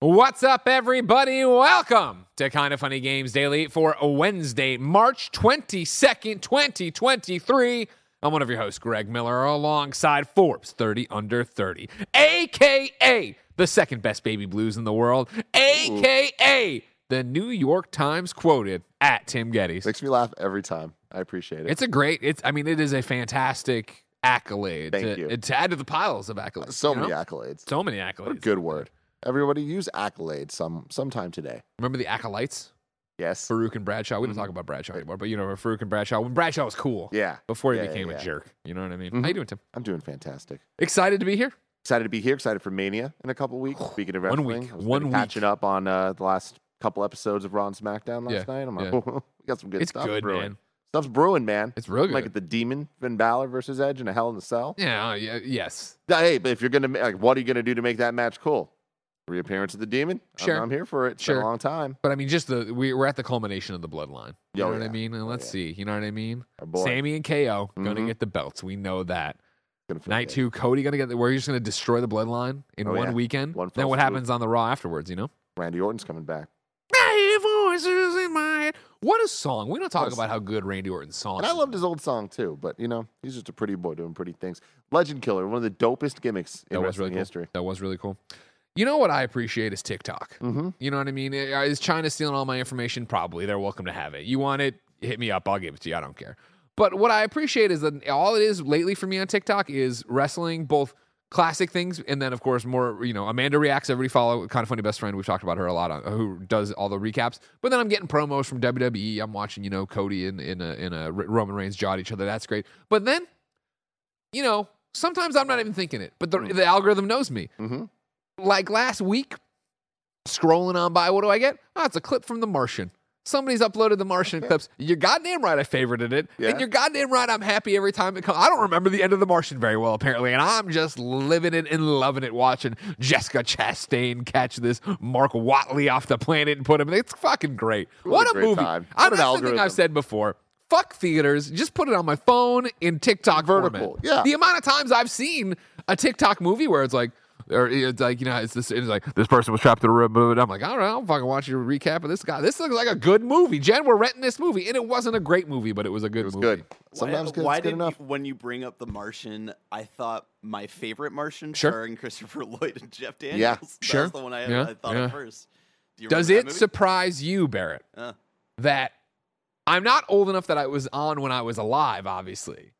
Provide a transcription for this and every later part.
What's up, everybody? Welcome to Kinda Funny Games Daily for Wednesday, March 22nd, 2023. I'm one of your hosts, Greg Miller, alongside Forbes 30 Under 30, aka the second best baby blues in the world, aka the New York Times quoted at Tim Gettys. Makes me laugh every time. I appreciate it. It's a great, it's, I mean, it is a fantastic accolade Thank to, you. to add to the piles of accolades. so you many accolades. So many What a accolades. good word. Everybody use accolades some sometime today. Remember the acolytes? Yes. Faarooq and Bradshaw. We don't talk about Bradshaw anymore, but you know, Faarooq and Bradshaw, when Bradshaw was cool. Yeah. Before he Yeah, yeah, became a jerk. You know what I mean? Mhm. How you doing, Tim? I'm doing fantastic. Excited to be here? Excited to be here. Excited for Mania in a couple weeks. Speaking of wrestling, One week. One week. catching up on uh, the last couple episodes of Raw and SmackDown last Yeah, night. I'm like, yeah. we got some good it's stuff good, brewing. man. Stuff's brewing, man. It's real I'm Like the Demon Finn Balor versus Edge in a Hell in the Cell. Yeah, uh, yeah, yes. Hey, but if you're gonna like, what are you gonna do to make that match cool? Reappearance of the Demon. I'm- Sure. I'm, here for it. It's Sure. been a long time. But I mean, just the we, we're at the culmination of the bloodline. You Oh, know what I yeah. mean? And Oh, let's yeah. see. You know what I mean? Our boy. Sami and KO gonna Mhm. get the belts. We know that. Gonna feel Night good. two, Cody gonna get. The, we're just gonna destroy the bloodline in Oh, one yeah. weekend. One then fell what swoop. happens on the Raw afterwards? You know. Randy Orton's coming back. Voices in my head. What a song! We don't talk What a about how good Randy Orton's song. And I loved his old song too, but you know, he's just a pretty boy doing pretty things. Legend Killer, one of the dopest gimmicks in That was wrestling really cool. history. That was really cool. You know what I appreciate is TikTok. Mm-hmm. You know what I mean? Is China stealing all my information? Probably. They're welcome to have it. You want it? Hit me up. I'll give it to you. I don't care. But what I appreciate is that all it is lately for me on TikTok is wrestling, both classic things and then of course more. You know, Amanda reacts. Everybody follow kind of funny best friend. We've talked about her a lot on who does all the recaps. But then I'm getting promos from WWE. I'm watching you know Cody and in a, in a Roman Reigns jaw at each other. That's great. But then, you know, sometimes I'm not even thinking it, but the, the algorithm knows me Mm-hmm. Like last week, scrolling on by, what do I get? Oh, it's a clip from The Martian. Somebody's uploaded The Martian clips. You're goddamn right I favorited it. Yeah. And you're goddamn right I'm happy every time it comes. I don't remember the end of The Martian very well, apparently. And I'm just living it and loving it watching Jessica Chastain catch this Mark Watney off the planet and put him. In. It's fucking great. What What, a great movie. time. I'm, What an that's thing I've said before. Fuck theaters. Just put it on my phone in TikTok Vertical, format. yeah. The amount of times I've seen a TikTok movie where it's like, or it's like you know, it's this. It's like this person was trapped in a room. And I'm like, all right, I'll fucking watch your recap of this guy. This looks like a good movie. Jen, we're renting this movie, and it wasn't a great movie, but it was a good It was movie. good. Sometimes why, why good did enough. You, when you bring up The Martian, I thought my favorite Martian, Sure. starring Christopher Lloyd and Jeff Daniels. Yeah. that Sure. was the one I, Yeah, I thought yeah. of first. Do Does it movie? surprise you, Barrett, Uh, that I'm not old enough that I was on when I was alive, obviously.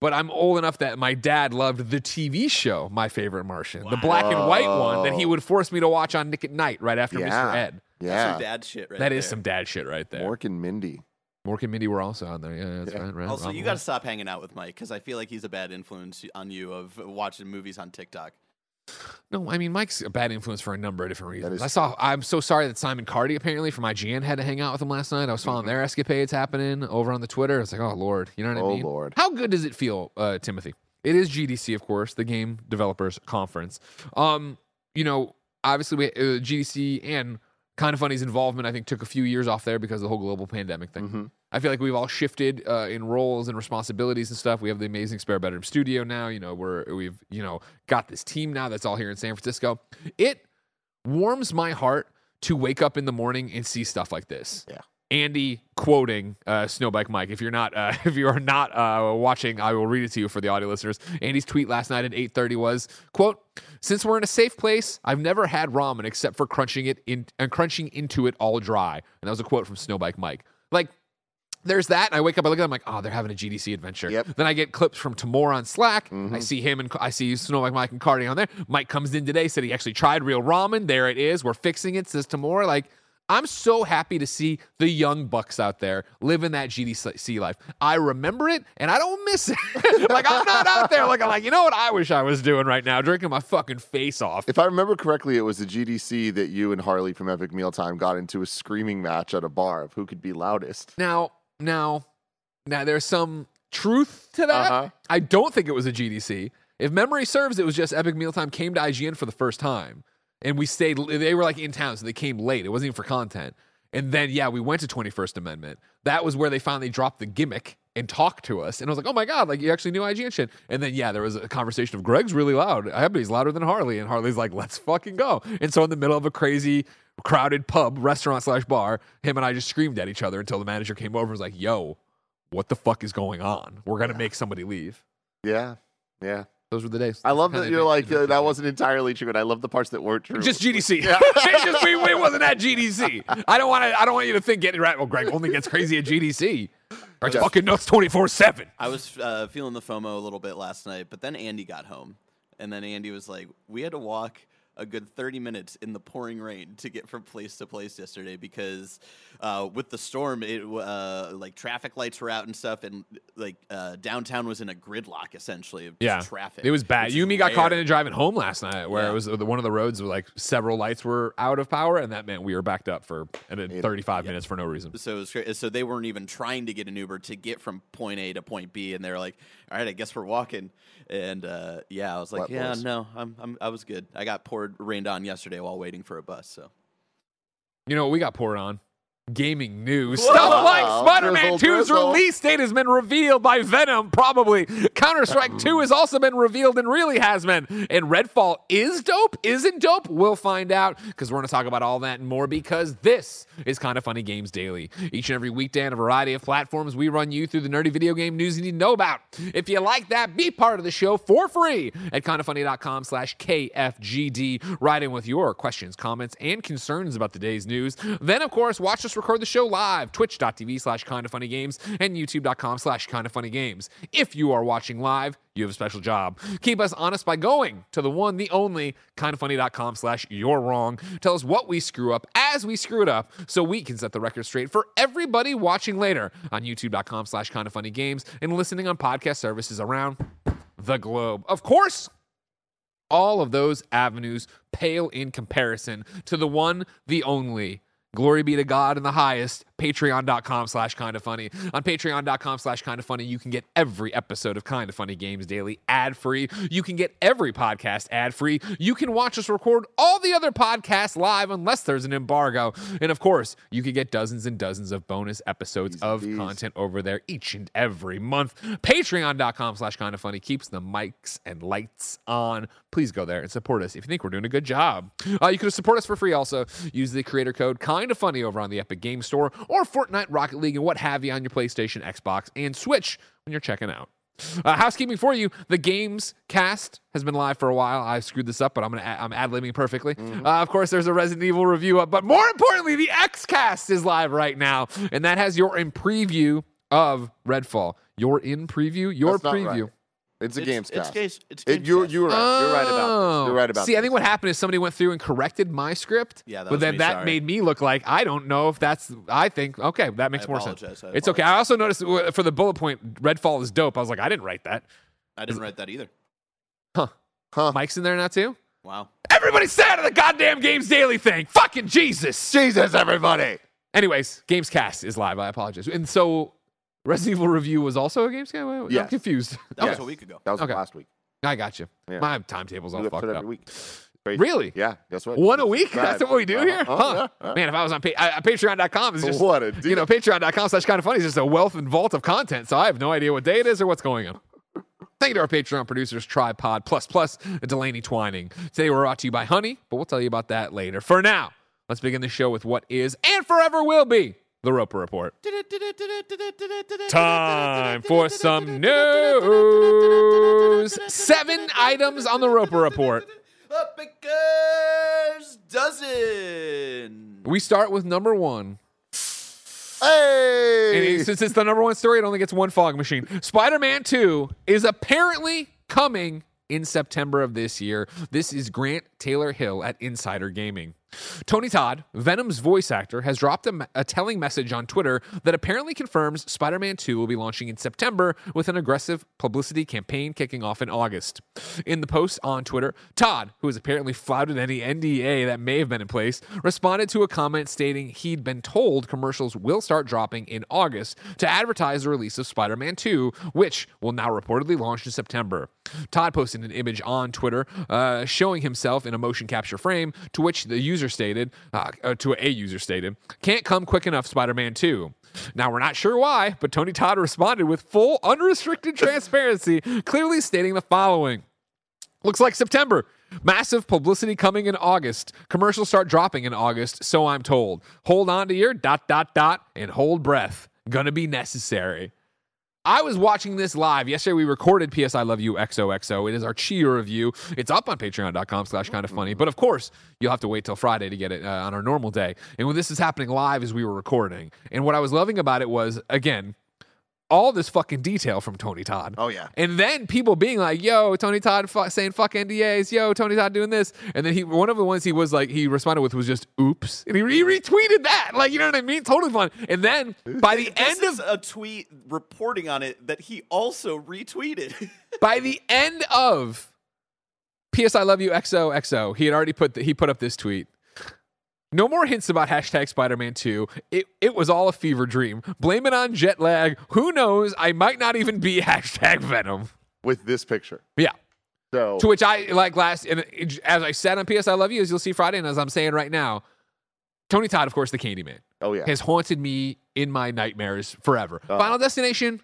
But I'm old enough that my dad loved the TV show, My Favorite Martian, the black and white one that he would force me to watch on Nick at Night right after Yeah. Mr. Ed. That's Yeah. some dad shit right That is there. some dad shit right there. Mork and Mindy. Mork and Mindy were also on there. Yeah, that's Yeah. right. right Also, on you got to stop hanging out with Mike because I feel like he's a bad influence on you of watching movies on TikTok. No, I mean Mike's a bad influence for a number of different reasons. I saw. I'm so sorry that Simon Cardy apparently from IGN had to hang out with him last night. I was following Mm-hmm. their escapades happening over on the Twitter. It's like, oh lord, you know what I mean? Oh. Lord. How good does it feel, uh, Timothy? It is GDC, of course, the Game Developers Conference. Um, you know, obviously, we, uh, GDC and Kinda Funny's involvement, I think, took a few years off there because of the whole global pandemic thing. Mhm. I feel like we've all shifted uh, in roles and responsibilities and stuff. We have the amazing spare bedroom studio now. You know, we're we've you know got this team now that's all here in San Francisco. It warms my heart to wake up in the morning and see stuff like this. Yeah. Andy quoting uh, Snowbike Mike. If you're not uh, if you are not uh, watching, I will read it to you for the audio listeners. Andy's tweet last night at 8:30 was quote: "Since we're in a safe place, I've never had ramen except for crunching it in and crunching into it all dry." And that was a quote from Snowbike Mike. Like there's that. And I wake up, I look at them like, oh, they're having a GDC adventure. Yep. Then I get clips from Tamor on Slack. I Mhm. see him and I see Snowbike Mike and Cardy on there. Mike comes in today, said he actually tried real ramen. There it is. We're fixing it, says Tamor. Like, I'm so happy to see the young bucks out there living that GDC life. I remember it and I don't miss it. like I'm not out there looking like, you know what I wish I was doing right now, drinking my fucking face off. If I remember correctly, it was the GDC that you and Harley from Epic Mealtime got into a screaming match at a bar of who could be loudest. Now, now, now there's some truth to that. Uh-huh. I don't think it was a GDC. If memory serves, it was just Epic Mealtime came to IGN for the first time. And we stayed, they were like in town, so they came late. It wasn't even for content. And then, yeah, we went to 21st Amendment. That was where they finally dropped the gimmick and talked to us. And I was like, oh my God, like you actually knew IGN shit. And then, yeah, there was a conversation of Greg's really loud. I bet he's louder than Harley. And Harley's like, let's fucking go. And so, in the middle of a crazy, crowded pub, restaurant slash bar, him and I just screamed at each other until the manager came over and was like, yo, what the fuck is going on? We're going to make somebody leave. Yeah, yeah. Those were the days. I love that you're like uh, that wasn't entirely true, and I love the parts that weren't true. Just GDC. it just we, we wasn't at GDC. I don't want to. I don't want you to think getting right. Well, Greg only gets crazy at GDC. Greg's Yeah. fucking nuts twenty four seven. I was uh, feeling the FOMO a little bit last night, but then Andy got home, and then Andy was like, "We had to walk a good thirty minutes in the pouring rain to get from place to place yesterday because uh, with the storm, it uh, like traffic lights were out and stuff, and like uh, downtown was in a gridlock essentially of Yeah, traffic. It was bad. You and me got caught in it driving home last night, where Yeah. it was one of the roads where like several lights were out of power, and that meant we were backed up for and then thirty five minutes for no reason. So it was so they weren't even trying to get an Uber to get from point A to point B, and they're like, "All right, I guess we're walking." And uh, yeah, I was like, Wet "Yeah, boys. no, I'm, I'm I was good. I got poured rained on yesterday while waiting for a bus." So You know we got poured on? Gaming news. Whoa. Stuff like Spider Man Drizzle, 2's drizzle. release date has been revealed by Venom, probably. Counter Strike 2 has also been revealed and really has been. And Redfall is dope? Isn't dope? We'll find out because we're going to talk about all that and more because this is Kinda Funny Games Daily. Each and every weekday on a variety of platforms, we run you through the nerdy video game news you need to know about. If you like that, be part of the show for free at kindafunny.com slash KFGD. Write in with your questions, comments, and concerns about the day's news. Then, of course, watch us record the show live, twitch.tv slash kindafunnygames and youtube.com slash kindafunnygames. If you are watching live, you have a special job. Keep us honest by going to the one, the only, kindafunny.com slash you're wrong. Tell us what we screw up as we screw it up so we can set the record straight for everybody watching later on youtube.com slash kindafunnygames and listening on podcast services around the globe. Of course, all of those avenues pale in comparison to the one, the only. Glory be to God in the highest. Patreon.com slash kinda funny. On patreon.com slash kinda funny, you can get every episode of Kinda Funny Games Daily ad free. You can get every podcast ad free. You can watch us record all the other podcasts live unless there's an embargo. And of course, you can get dozens and dozens of bonus episodes of content over there each and every month. Patreon.com slash kinda funny keeps the mics and lights on. Please go there and support us if you think we're doing a good job. Uh, you can support us for free also. Use the creator code kinda funny over on the Epic Game Store or Fortnite, Rocket League, and what have you on your PlayStation, Xbox, and Switch when you're checking out. Uh, housekeeping for you: the games cast has been live for a while. I screwed this up, but I'm gonna I'm ad libbing perfectly. Uh, of course, there's a Resident Evil review up, but more importantly, the X cast is live right now, and that has your in preview of Redfall. Your in preview, your That's preview. right. It's a it's, games it's cast. case, it's It, games you cast. you were right. You're right about this. You're oh. right about See, I think what happened is somebody went through and corrected my script. Yeah, that but then me, that sorry. made me look like I don't know if that's. I think okay, that makes I more sense. I it's okay. I also noticed for the bullet point, Redfall is dope. I was like, I didn't write that. I didn't write that either. Huh? Huh. Mike's in there now too. Wow. Everybody stay out of the goddamn Games Daily thing. Fucking Jesus. Jesus, everybody. Anyways, Games Cast is live. I apologize. And so, Resident Evil review was also a Gamescast. Wait, I'm confused. That Yes. was a week ago. That was Okay. last week. I got you. Yeah. My timetable's all We fucked put up. every week. Crazy. Really? Yeah. Guess what? One a week? That's what we do Uh-huh. here? Uh-huh. Huh. Yeah. Man, if I was on pa- uh, Patreon.com, it's just, What a you know, Patreon.com slash kinda funny is just a wealth and vault of content. So I have no idea what day it is or what's going on. Thank you to our Patreon producers, Tripod Plus Plus, and Delaney Twining. Today we're brought to you by Honey, but we'll tell you about that later. For now, let's begin the show with what is and forever will be the Roper Report. Time for some news. Seven items on the Roper Report. A Baker's dozen. We start with number one. Hey. And since it's the number one story, it only gets one fog machine. Spider Man 2 is apparently coming in September of this year. This is Grant Taylor Hill at Insider Gaming. Tony Todd, Venom's voice actor, has dropped a, telling message on Twitter that apparently confirms Spider Man 2 will be launching in September with an aggressive publicity campaign kicking off in August. In the post on Twitter, Todd, who has apparently flouted any NDA that may have been in place, responded to a comment stating he'd been told commercials will start dropping in August to advertise the release of Spider Man 2, which will now reportedly launch in September. Todd posted an image on Twitter uh, showing himself in a motion capture frame, to which the user stated, uh, uh, to a user stated, can't come quick enough, Spider Man 2. Now, we're not sure why, but Tony Todd responded with full, unrestricted transparency, clearly stating the following Looks like September. Massive publicity coming in August. Commercials start dropping in August, so I'm told. Hold on to your dot, dot, dot, and hold breath. Gonna be necessary. I was watching this live. Yesterday we recorded PS I Love You XOXO. It is our Chia review. It's up on patreon.com slash kinda funny. But of course, you'll have to wait till Friday to get it uh, on our normal day. And when this is happening live as we were recording. And what I was loving about it was, again, all this fucking detail from Tony Todd. Oh, yeah. And then people being like, "Yo, Tony Todd fu- saying fuck NDAs." Yo, Tony Todd doing this. And then he one of the ones he was like he responded with was just "oops," and he, he retweeted that. Like you know what I mean? Totally fun. And then by the This end is of a tweet reporting on it that he also retweeted. by the end of PS I Love You XOXO, he had already put the, he put up this tweet. No more hints about hashtag Spider Man 2. It, it was all a fever dream. Blame it on jet lag. Who knows? I might not even be hashtag Venom. with this picture. Yeah. So To which I like last, and it- as I said on PS I Love You, as you'll see Friday, and as I'm saying right now, Tony Todd, of course, the Candyman, oh yeah, has haunted me in my nightmares forever. Oh. Final Destination,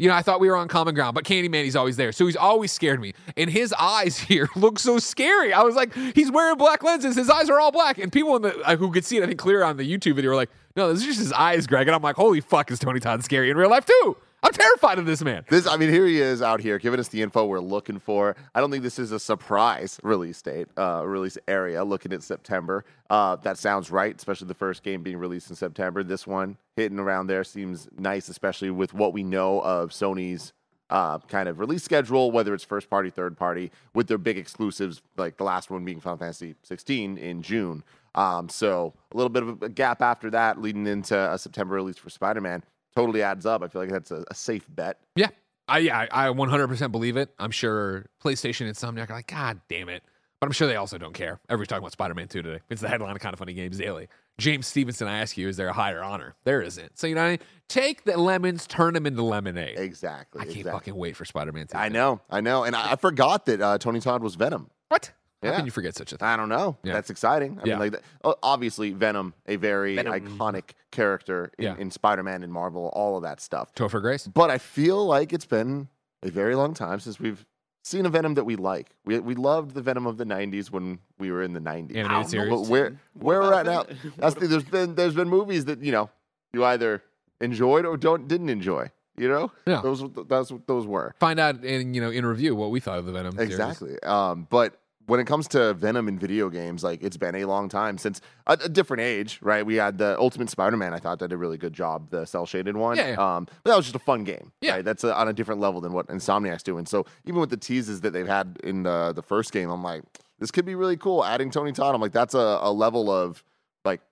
you know, I thought we were on common ground, but Candyman, he's always there. So he's always scared me. And his eyes here look so scary. I was like, he's wearing black lenses. His eyes are all black. And people in the, uh, who could see it, I think, clear on the YouTube video were like, no, this is just his eyes, Greg. And I'm like, holy fuck, is Tony Todd scary in real life too? I'm terrified of this man. This, I mean, here he is out here giving us the info we're looking for. I don't think this is a surprise release date, uh, release area. Looking at September, uh, that sounds right. Especially the first game being released in September. This one hitting around there seems nice, especially with what we know of Sony's uh, kind of release schedule, whether it's first party, third party, with their big exclusives, like the last one being Final Fantasy 16 in June. Um, so a little bit of a gap after that, leading into a September release for Spider Man. Totally adds up. I feel like that's a, a safe bet. Yeah. I, yeah, I I 100% believe it. I'm sure PlayStation and Insomniac are like, God damn it. But I'm sure they also don't care. Everybody's talking about Spider Man 2 today. It's the headline of Kinda Funny Games Daily. James Stevenson, I ask you, is there a higher honor? There isn't. So, you know what I mean? Take the lemons, turn them into lemonade. Exactly. I can't exactly. fucking wait for Spider Man 2. I know, I know, and I, I forgot that uh, Tony Todd was Venom. What? How can you forget such a thing? I don't know. Yeah. That's exciting. I Yeah. mean, like, that- obviously, Venom, a very Venom. iconic character in, Yeah. in Spider-Man and Marvel, all of that stuff. Topher Grace? But I feel like it's been a very long time since we've seen a Venom that we like. We we loved the Venom of the '90s when we were in the '90s. Animated Ow, series. But where where we're at now? That's the, there's been there's been movies that you know you either enjoyed or don't didn't enjoy. You know, Yeah. those that's what those were. Find out in, you know, in review what we thought of the Venom series. Exactly. Um, but when it comes to Venom in video games, like it's been a long time since a, a different age, right? We had the Ultimate Spider-Man. I thought that did a really good job, the cell shaded one. Yeah, yeah. Um, but that was just a fun game. Yeah. right? That's uh on a different level than what Insomniac's doing. So even with the teases that they've had in the the first game, I'm like, this could be really cool. Adding Tony Todd, I'm like, that's a, a level of like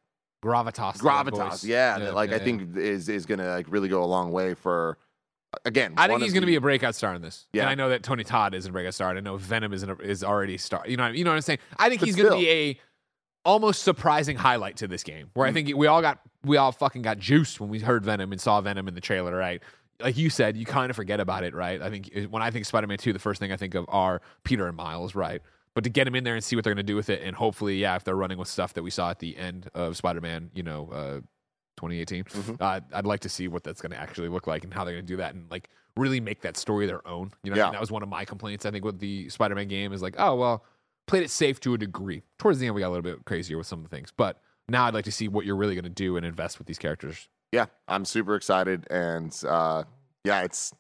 Gravitas. gravitas, voice. yeah, that like yeah, I yeah. think is is gonna like really go a long way for. Again, I think he's going to be a breakout star in this. Yeah. And I know that Tony Todd isn't a breakout star. And I know Venom is, an, is already star. You know, what I- you know what I'm saying? I think But he's going to be a almost surprising highlight to this game. Where I Mm. think we all got we all fucking got juiced when we heard Venom and saw Venom in the trailer, right? Like you said, you kind of forget about it, right? I think when I think Spider-Man 2, the first thing I think of are Peter and Miles, right? But to get him in there and see what they're going to do with it, and hopefully, yeah, if they're running with stuff that we saw at the end of Spider-Man, you know, uh, 2018, Mhm. uh, I'd like to see what that's going to actually look like and how they're going to do that and like really make that story their own. You know, what I mean? that was one of my complaints. I think with the Spider-Man game is like, oh well, played it safe to a degree. Towards the end, we got a little bit crazier with some of the things, but now I'd like to see what you're really going to do and invest with these characters. yeah, I'm super excited, and uh, yeah, it's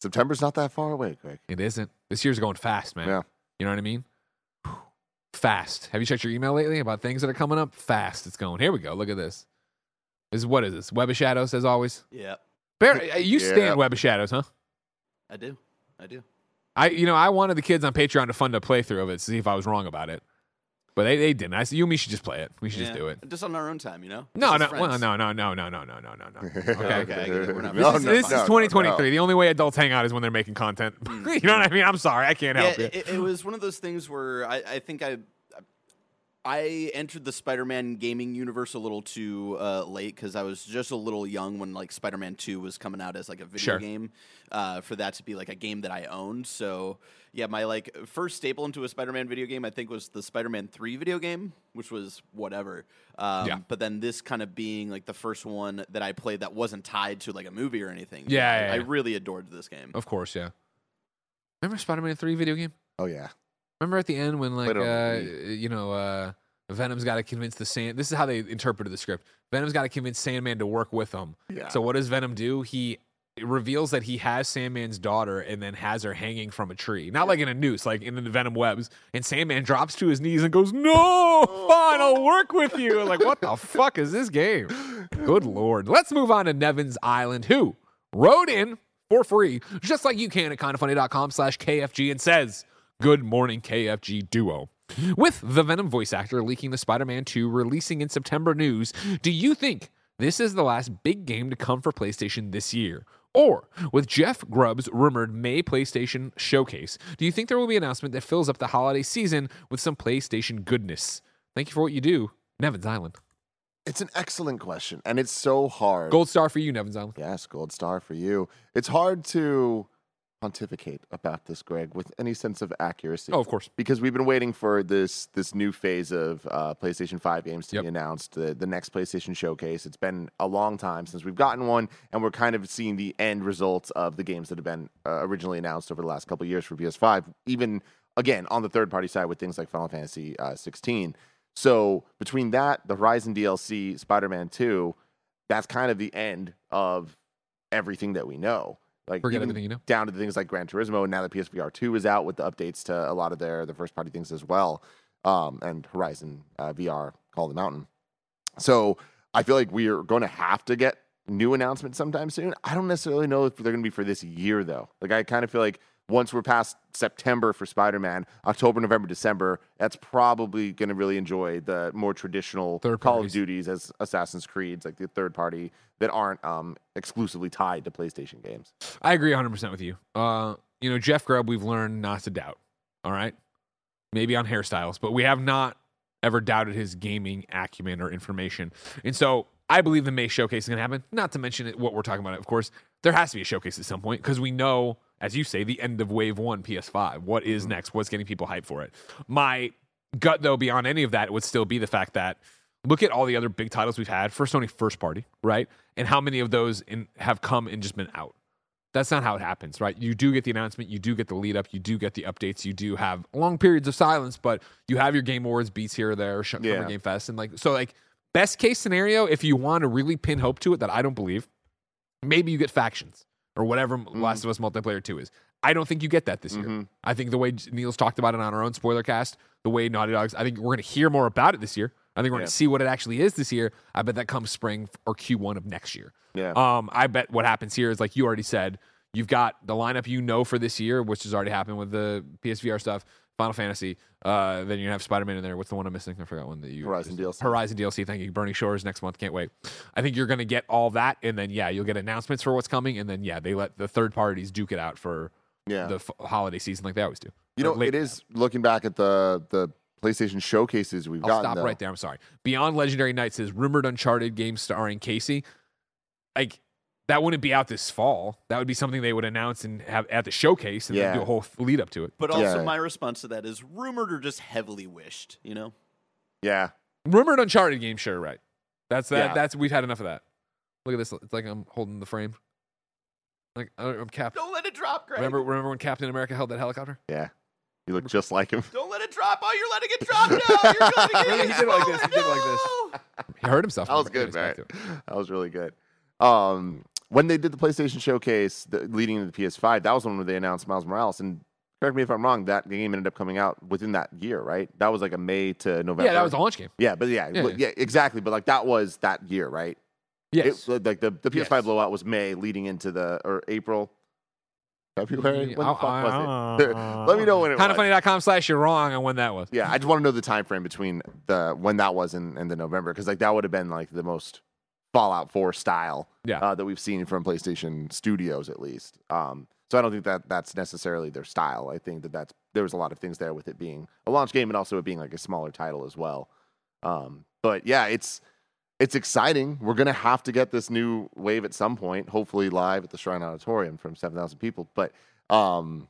September's not that far away, Greg. It isn't. This year's going fast, man. Yeah. You know what I mean? Fast. Have you checked your email lately about things that are coming up? Fast. It's going. Here we go. Look at this. This is what is this? Web of Shadows, as always. Yeah, Bear, uh, you Yeah. stand Web of Shadows, huh? I do. I do. I, you know, I wanted the kids on Patreon to fund a playthrough of it to see if I was wrong about it. But they, they didn't. I said, you and me should just play it. We should just do it. Just on our own time, you know? No, no, well, no, no, no, no, no, no, no, no, no, no. Okay. Okay, I get it. We're not No, This, no, is, this no, is 2023. no. The only way adults hang out is when they're making content. you know what I mean? I'm sorry. I can't Yeah, help you. it, it was one of those things where I, I think I I entered the Spider-Man gaming universe a little too uh, late because I was just a little young when like Spider-Man Two was coming out as like a video Sure. game. Uh, for that to be like a game that I owned, so yeah, my like first staple into a Spider-Man video game I think was the Spider-Man Three video game, which was whatever. Um, Yeah. But then this kind of being like the first one that I played that wasn't tied to like a movie or anything. Yeah, I, yeah, I really adored this game. Of course, yeah. Remember Spider-Man 3 video game? Oh yeah. Remember at the end when like Played it on uh, you know uh, Venom's got to convince the Sand. This is how they interpreted the script. Venom's got to convince Sandman to work with him. Yeah. So what does Venom do? He reveals that he has Sandman's daughter and then has her hanging from a tree, not like in a noose, like in the Venom webs. And Sandman drops to his knees and goes, "No, fine, I'll work with you." Like what the fuck is this game? Good lord. Let's move on to Nevin's Island, who wrote in for free, just like you can at kindafunny.com slash KFG and says, Good morning, KFG duo. With the Venom voice actor leaking the Spider Man 2 releasing in September news, do you think this is the last big game to come for PlayStation this year? Or with Jeff Grubb's rumored May PlayStation showcase, do you think there will be an announcement that fills up the holiday season with some PlayStation goodness? Thank you for what you do, Nevin's Island. It's an excellent question, and it's so hard. Gold star for you, Nevin's Island. Yes, gold star for you. It's hard to pontificate about this, Greg, with any sense of accuracy. Oh, of course. because we've been waiting for this this new phase of uh, PlayStation Five games to Yep. be announced. The the next PlayStation Showcase. It's been a long time since we've gotten one, and we're kind of seeing the end results of the games that have been uh, originally announced over the last couple of years for PS5. Even again on the third party side with things like Final Fantasy uh, 16. So between that, the Horizon DLC, Spider Man Two, that's kind of the end of everything that we know. Like Forget everything you know. down to the things like Gran Turismo, and now that PSVR two is out with the updates to a lot of their the first party things as well, um, and Horizon uh, VR Call of the Mountain. So I feel like we are going to have to get new announcements sometime soon. I don't necessarily know if they're going to be for this year though. Like I kind of feel like once we're past September for Spider Man, October, November, December, that's probably going to really enjoy the more traditional Third Call parties. of Duties as Assassin's Creeds, like the third party that aren't um, exclusively tied to PlayStation games. I agree 100% with you. Uh, you know, Jeff Grubb, we've learned not to doubt. All right. Maybe on hairstyles, but we have not ever doubted his gaming acumen or information. And so I believe the May showcase is going to happen. Not to mention it, what we're talking about, of course. There has to be a showcase at some point because we know, as you say, the end of wave one PS5. What is mm-hmm. next? What's getting people hyped for it? My gut, though, beyond any of that, would still be the fact that look at all the other big titles we've had for Sony first party, right? And how many of those in, have come and just been out. That's not how it happens, right? You do get the announcement, you do get the lead up, you do get the updates, you do have long periods of silence, but you have your Game Awards beats here or there, Sh- Yeah. Game Fest, and like so. Like best case scenario, if you want to really pin hope to it, that I don't believe, maybe you get factions or whatever Last of Us multiplayer two is. I don't think you get that this year. Mhm. I think the way Neil's talked about it on our own spoiler cast, the way Naughty Dogs, I think we're going to hear more about it this year. I think we're going to see what it actually is this year. I bet that comes spring or Q1 of next year. Yeah. Um, I bet what happens here is like you already said, you've got the lineup you know for this year, which has already happened with the PSVR stuff, Final Fantasy. Uh, then you're have Spider Man in there. What's the one I'm missing? I forgot one that you Horizon DLC. Horizon DLC. Thank you. Burning Shores next month. Can't wait. I think you're gonna get all that, and then yeah, you'll get announcements for what's coming, and then yeah, they let the third parties duke it out for yeah. the f- holiday season like they always do. You know, it is looking back at the the PlayStation showcases we've I'll gotten. stop though. right there. I'm sorry. Beyond Legendary Nights is rumored Uncharted game starring Casey. Like that wouldn't be out this fall. That would be something they would announce and have at the showcase and then Yeah. do a whole lead up to it. But also, Yeah. my response to that is rumored or just heavily wished. You know, Yeah, Rumored Uncharted game, sure, right? That's that. Yeah. That's we've had enough of that. Look at this. It's like I'm holding the frame. Like I- I'm Cap. don't let it drop, Greg. Remember, remember when Captain America held that helicopter? yeah. You look just like him. Don't let it drop. Oh, you're letting it drop now. You're letting it. Really? He did it like this. He did it like this. He hurt himself. That was good, man. back to it. That was really good. Um, when they did the PlayStation showcase the, leading into the PS5, that was when they announced Miles Morales. And correct me if I'm wrong, that game ended up coming out within that year, right? That was like a May to November. Yeah, that was the launch game. Yeah, but yeah, Yeah, yeah, exactly. But like that was that year, right? Yes. It, like the, the PS5 Yes. blowout was May leading into the or April. February. When the fuck was it? Uh, Let me know when it was. Kindafunny.com slash you're wrong on when that was. Yeah, I just want to know the time frame between the when that was and, and the November because like that would have been like the most Fallout 4 style Yeah. uh, that we've seen from PlayStation Studios at least. Um, so I don't think that that's necessarily their style. I think that that's there was a lot of things there with it being a launch game and also it being like a smaller title as well. Um, but yeah, it's it's exciting. We're gonna have to get this new wave at some point, hopefully live at the Shrine Auditorium from seven thousand people. But um,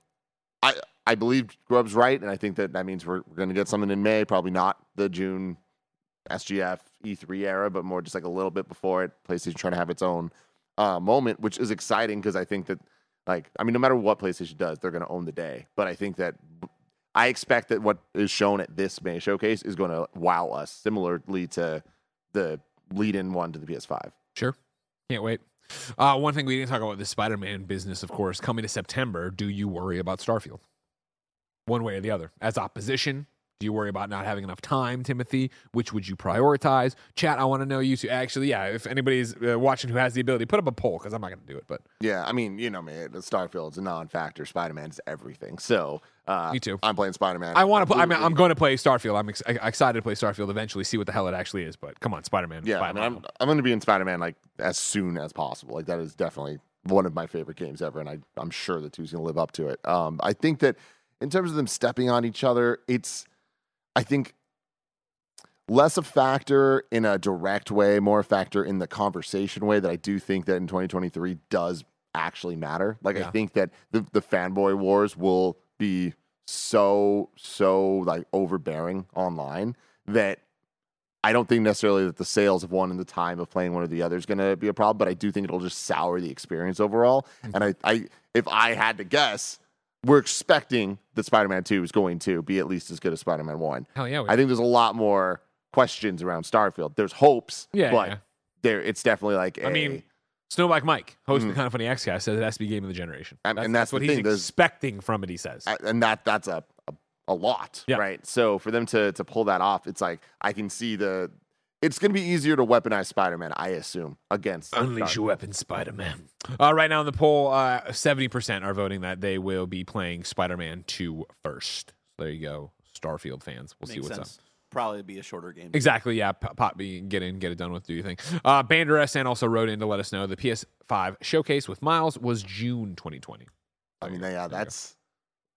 I I believe Grubb's right, and I think that that means we're, we're gonna get something in May. Probably not the June SGF E3 E era, but more just like a little bit before it. PlayStation trying to have its own uh, moment, which is exciting because I think that like I mean, no matter what PlayStation does, they're gonna own the day. But I think that I expect that what is shown at this May showcase is going to wow us, similarly to the lead-in one to the PS5. Sure. Can't wait. Uh, one thing we didn't talk about the Spider Man business, of course, coming to September. Do you worry about Starfield? One way or the other. As opposition, do you worry about not having enough time, Timothy? Which would you prioritize? Chat, I want to know you two. Actually, yeah, if anybody's uh, watching who has the ability, put up a poll because I'm not going to do it. But Yeah, I mean, you know me, Starfield's a non-factor. Spider-Man's everything. So uh, Me too. I'm playing Spider-Man. I want to. play. I mean, I'm going to play Starfield. I'm ex- excited to play Starfield eventually, see what the hell it actually is. But come on, Spider Man. Yeah, I mean, I'm, I'm going to be in Spider-Man like as soon as possible. Like that is definitely one of my favorite games ever, and I, I'm sure the two's going to live up to it. Um, I think that in terms of them stepping on each other, it's I think less a factor in a direct way, more a factor in the conversation way that I do think that in 2023 does actually matter. Like Yeah. I think that the the fanboy wars will be so so like overbearing online that I don't think necessarily that the sales of one and the time of playing one or the other is going to be a problem, but I do think it'll just sour the experience overall. Mm-hmm. And I, I, if I had to guess, we're expecting that Spider-Man Two is going to be at least as good as Spider-Man One. Hell yeah. I think there's a lot more questions around Starfield. There's hopes, Yeah, but yeah. there it's definitely like I a- mean, Snowbike Mike, host of Mhm. the Kinda Funny X guy, says it has to be game of the generation. And- and that's what the he's thing, there's- expecting from it. He says. And that that's a, a a lot, Yeah. right? So for them to to pull that off, it's like I can see the. It's going to be easier to weaponize Spider-Man, I assume, against Unleash Starfield. your weapon, Spider Man. Uh, right now in the poll, uh, seventy percent are voting that they will be playing Spider Man 2 first. So there you go, Starfield fans. We'll see what's sense. up. Probably be a shorter game. Exactly, yeah. Pop, pop be get in, get it done with. Do you think? Uh, Bander SN also wrote in to let us know the PS5 showcase with Miles was June 2020. I mean, yeah, that's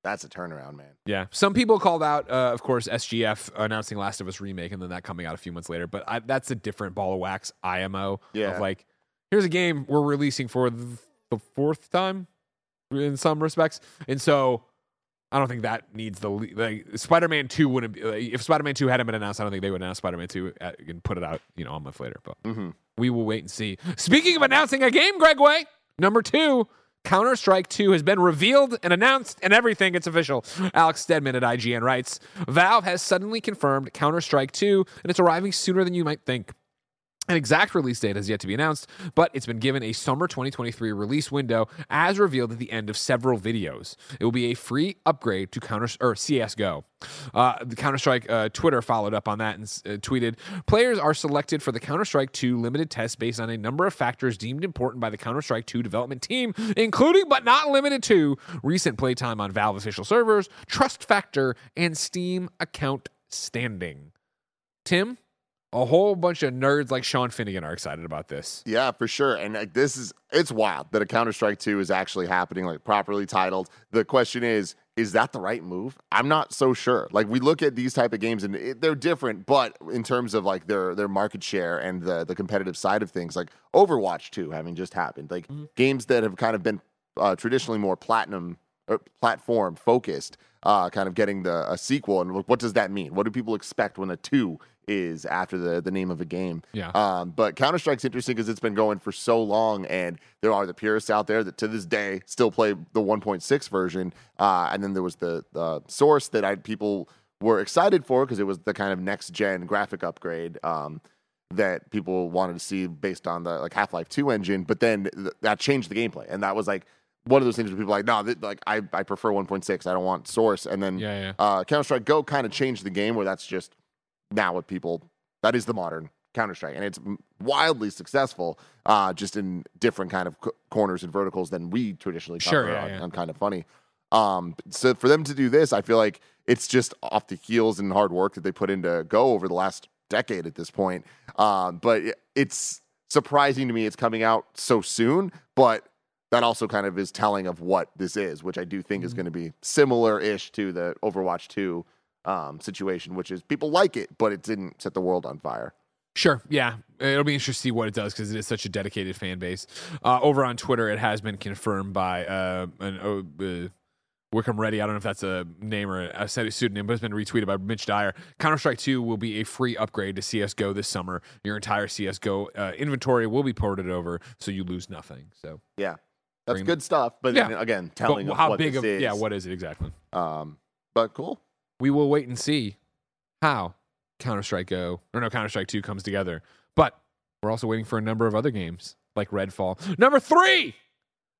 that's a turnaround, man. Yeah, some people called out, uh, of course, SGF announcing Last of Us remake and then that coming out a few months later. But I, that's a different ball of wax IMO Yeah. of like, here's a game we're releasing for the, fourth time in some respects, and so I don't think that needs the like Spider-Man Two wouldn't be like, if Spider-Man Two hadn't been announced. I don't think they would announce Spider-Man Two at, and put it out, you know, a month later. But hmm we will wait and see. Speaking of announcing a game, Greg Way, number two, Counter Strike 2 has been revealed and announced, and everything. It's official. Alex Stedman at IGN writes Valve has suddenly confirmed Counter Strike 2, and it's arriving sooner than you might think. An exact release date has yet to be announced, but it's been given a summer 2023 release window as revealed at the end of several videos. It will be a free upgrade to Counter or CS:GO. Uh, the Counter Strike uh, Twitter followed up on that and uh, tweeted: "Players are selected for the Counter Strike 2 limited test based on a number of factors deemed important by the Counter Strike 2 development team, including but not limited to recent playtime on Valve official servers, trust factor, and Steam account standing." Tim, a whole bunch of nerds like Sean Finnegan are excited about this. Yeah, for sure. And like this is it's wild that a Counter Strike 2 is actually happening, like properly titled. The question is, is that the right move? I'm not so sure. Like we look at these type of games and it, they're different, but in terms of like their their market share and the the competitive side of things, like Overwatch 2 having just happened, like games that have kind of been uh, traditionally more platinum or platform focused, uh, kind of getting the a sequel. And what does that mean? What do people expect when a two is after the the name of a game? Yeah. Um, but Counter Strike's interesting because it's been going for so long, and there are the purists out there that to this day still play the 1.6 version. Uh, and then there was the the source that I people were excited for because it was the kind of next gen graphic upgrade. Um, that people wanted to see based on the like Half Life Two engine, but then th- that changed the gameplay, and that was like one of those things where people were like, no, th- like I, I prefer 1.6, I don't want Source, and then Yeah, yeah. uh, Counter Strike Go kind of changed the game where that's just now what people that is the modern Counter Strike, and it's wildly successful, uh, just in different kind of c- corners and verticals than we traditionally cover Sure, yeah, on, yeah. on kinda funny. Um, so for them to do this, I feel like it's just off the heels and hard work that they put into Go over the last decade at this point. Um, but it's surprising to me it's coming out so soon, but that also kind of is telling of what this is, which I do think is Mm-hmm. going to be similar-ish to the Overwatch 2 um, situation, which is people like it, but it didn't set the world on fire. Sure. Yeah. It'll be interesting to see what it does because it is such a dedicated fan base. Uh, over on Twitter, it has been confirmed by uh, an uh, uh, Wickham Ready. I don't know if that's a name or a set- pseudonym, but it's been retweeted by Mitch Dyer. Counter Strike 2 will be a free upgrade to CSGO this summer. Your entire CSGO uh, inventory will be ported over, so you lose nothing. So, Yeah, that's good stuff. But Yeah. then again, telling of how what big of is. yeah, what is it exactly? Um, but cool. We will wait and see how Counter Strike Go or no Counter Strike 2 comes together. But we're also waiting for a number of other games like Redfall. Number three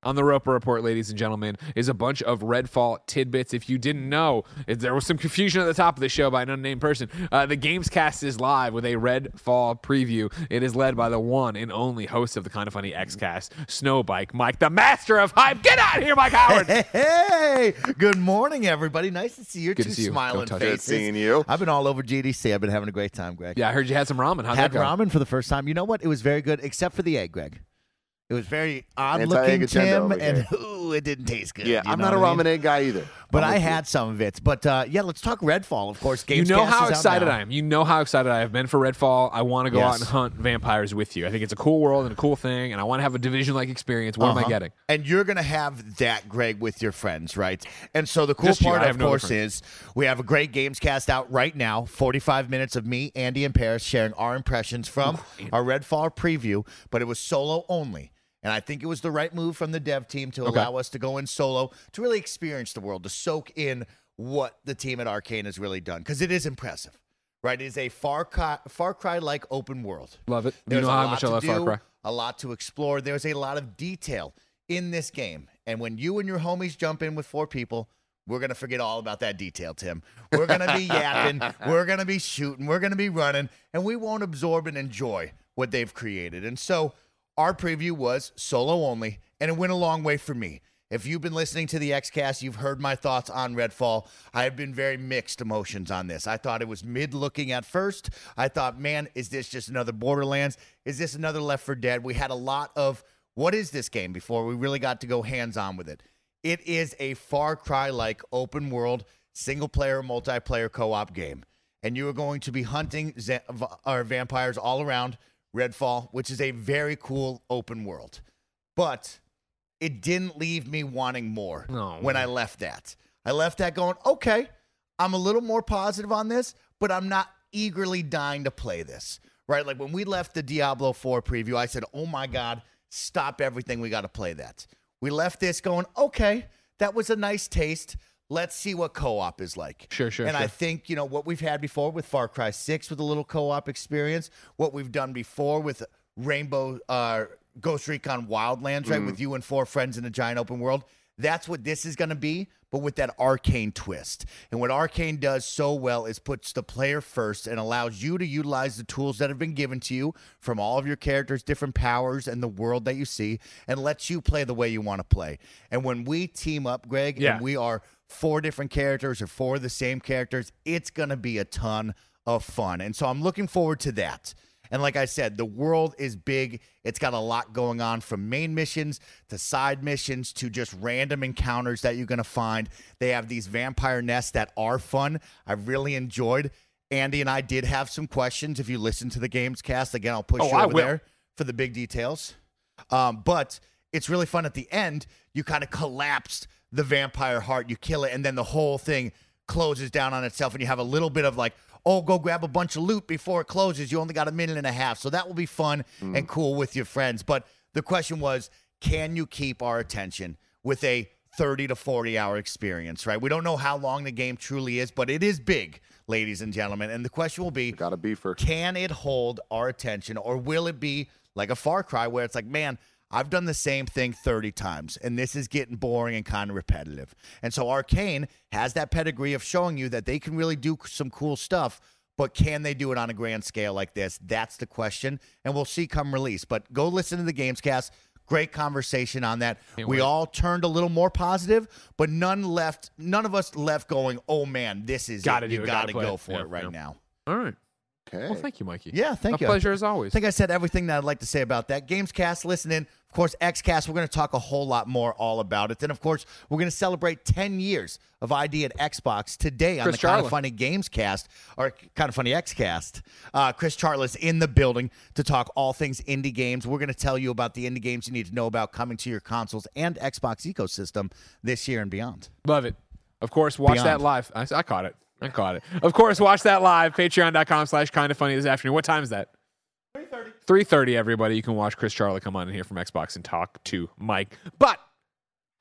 on the Roper Report, ladies and gentlemen, is a bunch of Redfall tidbits. If you didn't know, if there was some confusion at the top of the show by an unnamed person. Uh, the Gamescast is live with a Redfall preview. It is led by the one and only host of the Kinda Funny Xcast, Snowbike Mike, the master of hype. Get out of here, Mike Howard. Hey, hey, good morning, everybody. Nice to see your Good two to see you. smiling Don't touch it. Good seeing you. I've been all over GDC. I've been having a great time, Greg. yeah, I heard you had some ramen. How'd Had that go? ramen for the first time. You know what? It was very good, except for the egg, Greg. It was very odd looking, Anti-egg agenda Tim, and ooh, it didn't taste good. Yeah, I'm not a what I mean? ramen egg guy either. But I'm I with you. had some of it. But uh, yeah, let's talk Redfall. Of course, You know how is out excited. I am. You know how excited I have been for Redfall. I want to go out and hunt vampires with you. I think it's a cool world and a cool thing, and I want to have a division like experience. What am I Uh-huh. getting? And you're going to have that, Greg, with your friends, right? And so the cool Just part, I of no course, friends. is we have a great games cast out right now 45 minutes of me, Andy, and Paris sharing our impressions from our Redfall preview, but it was solo only. And I think it was the right move from the dev team to Okay. allow us to go in solo to really experience the world, to soak in what the team at Arcane has really done, because it is impressive, right? It is a Far Cry, Far Cry like open world. Love it. You There's know a how much I love Far do, Cry. A lot to explore. There's a lot of detail in this game. And when you and your homies jump in with four people, we're going to forget all about that detail, Tim. We're going to be yapping. We're going to be shooting. We're going to be running. And we won't absorb and enjoy what they've created. And so our preview was solo only, and it went a long way for me. If you've been listening to the XCast, you've heard my thoughts on Redfall. I have been very mixed emotions on this. I thought it was mid looking at first. I thought, man, is this just another Borderlands? Is this another Left 4 Dead? We had a lot of what is this game before we really got to go hands on with it. It is a Far Cry like open world, single player, multiplayer co op game. And you are going to be hunting v- or vampires all around Redfall, which is a very cool open world. But it didn't leave me wanting more No. when I left that. I left that going, okay, I'm a little more positive on this, but I'm not eagerly dying to play this. Right? Like when we left the Diablo 4 preview, I said, oh my God, stop everything. We got to play that. We left this going, okay, that was a nice taste. Let's see what co op is like. Sure, sure, And I think, you know, what we've had before with Far Cry 6 with a little co op experience, what we've done before with Rainbow, uh, Ghost Recon Wildlands, right? With you and four friends in a giant open world. That's what this is going to be, but with that arcane twist. And what arcane does so well is puts the player first and allows you to utilize the tools that have been given to you from all of your characters, different powers, and the world that you see, and lets you play the way you want to play. And when we team up, Greg, Yeah. and we are four different characters or four of the same characters, it's going to be a ton of fun. And so I'm looking forward to that. And like I said, the world is big. It's got a lot going on from main missions to side missions to just random encounters that you're going to find. They have these vampire nests that are fun. I've really enjoyed. Andy and I did have some questions. If you listen to the games cast, again, I'll push Oh, you I over will. there for the big details. Um, but it's really fun at the end. You kind of collapsed the vampire heart, you kill it, and then the whole thing closes down on itself, and you have a little bit of like, oh, go grab a bunch of loot before it closes. You only got a minute and a half. So that will be fun and mm. cool with your friends. But the question was, can you keep our attention with a 30 to 40 hour experience, right? We don't know how long the game truly is, but it is big, ladies and gentlemen. And the question will be, Got a beefer. can it hold our attention or will it be like a Far Cry where it's like, man, I've done the same thing 30 times and this is getting boring and kind of repetitive. And so Arcane has that pedigree of showing you that they can really do some cool stuff, But can they do it on a grand scale like this? That's the question, and we'll see come release. But go listen to the Gamescast. Great conversation on that. Can't we wait. all turned a little more positive, but none left. None of us left going, "Oh man, this is Gotta it. do You it, got gotta go it." for Yeah, it right yeah. now." All right. Okay. Well, thank you, Mikey. Yeah, thank A you. pleasure as always. I think I said everything that I'd like to say about that. Gamescast, listen in. Of course, Xcast, we're going to talk a whole lot more all about it. Then, of course, we're going to celebrate 10 years of ID at Xbox today on Chris the Kinda Funny Gamescast, or Kinda Funny Xcast. Uh, Chris Charla in the building to talk all things indie games. We're going to tell you about the indie games you need to know about coming to your consoles and Xbox ecosystem this year and beyond. Love it. Of course, watch Beyond. that live. I, I caught it. I caught it. Of course, watch that live. Patreon.com slash kinda funny this afternoon. What time is that? 3.30. 3.30, everybody. You can watch Chris Charla come on in here from Xbox and talk to Mike. But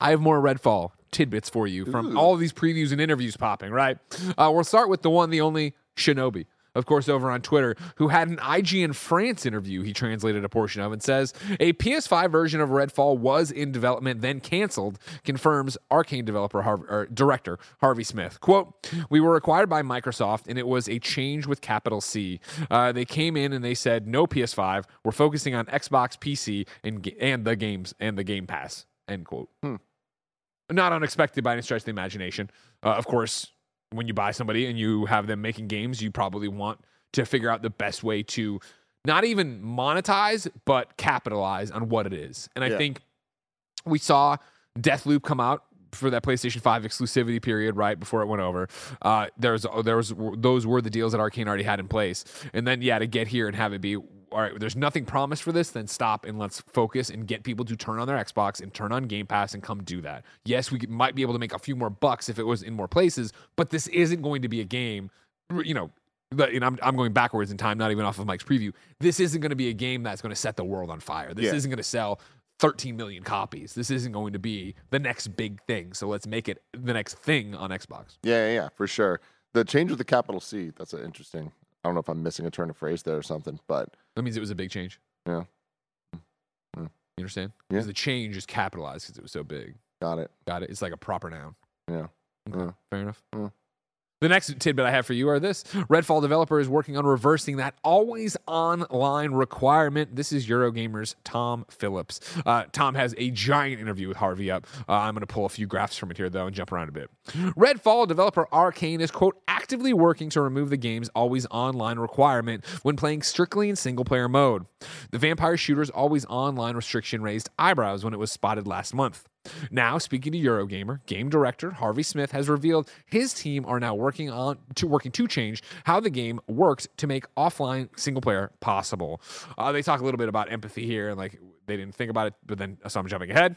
I have more Redfall tidbits for you from all of these previews and interviews popping, right? Uh, we'll start with the one, the only Shinobi. Of course, over on Twitter, who had an IGN France interview he translated a portion of and says a PS5 version of Redfall was in development, then canceled, confirms Arcane developer director Harvey Smith. Quote, We were acquired by Microsoft and it was a change with capital C. Uh, they came in and they said, no PS5, we're focusing on Xbox, PC, and, and the games and the Game Pass. End quote not unexpected by any stretch of the imagination. Uh, of course, when you buy somebody and you have them making games, you probably want to figure out the best way to not even monetize, but capitalize on what it is. And I Yeah. think we saw Deathloop come out for that PlayStation 5 exclusivity period right before it went over. Uh, there's there was those were the deals that Arcane already had in place. And then yeah, to get here and have it be all right, there's nothing promised for this, then stop and let's focus and get people to turn on their Xbox and turn on Game Pass and come do that. Yes, we might be able to make a few more bucks if it was in more places, but this isn't going to be a game, you know, and I'm, I'm going backwards in time, not even off of Mike's preview. This isn't going to be a game that's going to set the world on fire. This Yeah. isn't going to sell 13 million copies. This isn't going to be the next big thing. So let's make it the next thing on Xbox. Yeah, yeah, yeah, for sure. The change with the capital C, that's an interesting. I don't know if I'm missing a turn of phrase there or something, but That means it was a big change. Yeah. You Mm. understand? Yeah. The change is capitalized because it was so big. got it. Got it. It's like a proper noun. Yeah. Okay, Yeah. Fair enough. Yeah. The next tidbit I have for you are this Redfall developer is working on reversing that always online requirement. This is Eurogamer's Tom Phillips. Uh, Tom has a giant interview with Harvey up. Uh, I'm going to pull a few graphs from it here, though, and jump around a bit. Redfall developer Arcane is, quote, actively working to remove the game's always online requirement when playing strictly in single player mode. The vampire shooter's always online restriction raised eyebrows when it was spotted last month. Now, speaking to Eurogamer, game director Harvey Smith has revealed his team are now working on to working to change how the game works to make offline single player possible. Uh, they talk a little bit about empathy here, and like they didn't think about it, but then so I'm jumping ahead.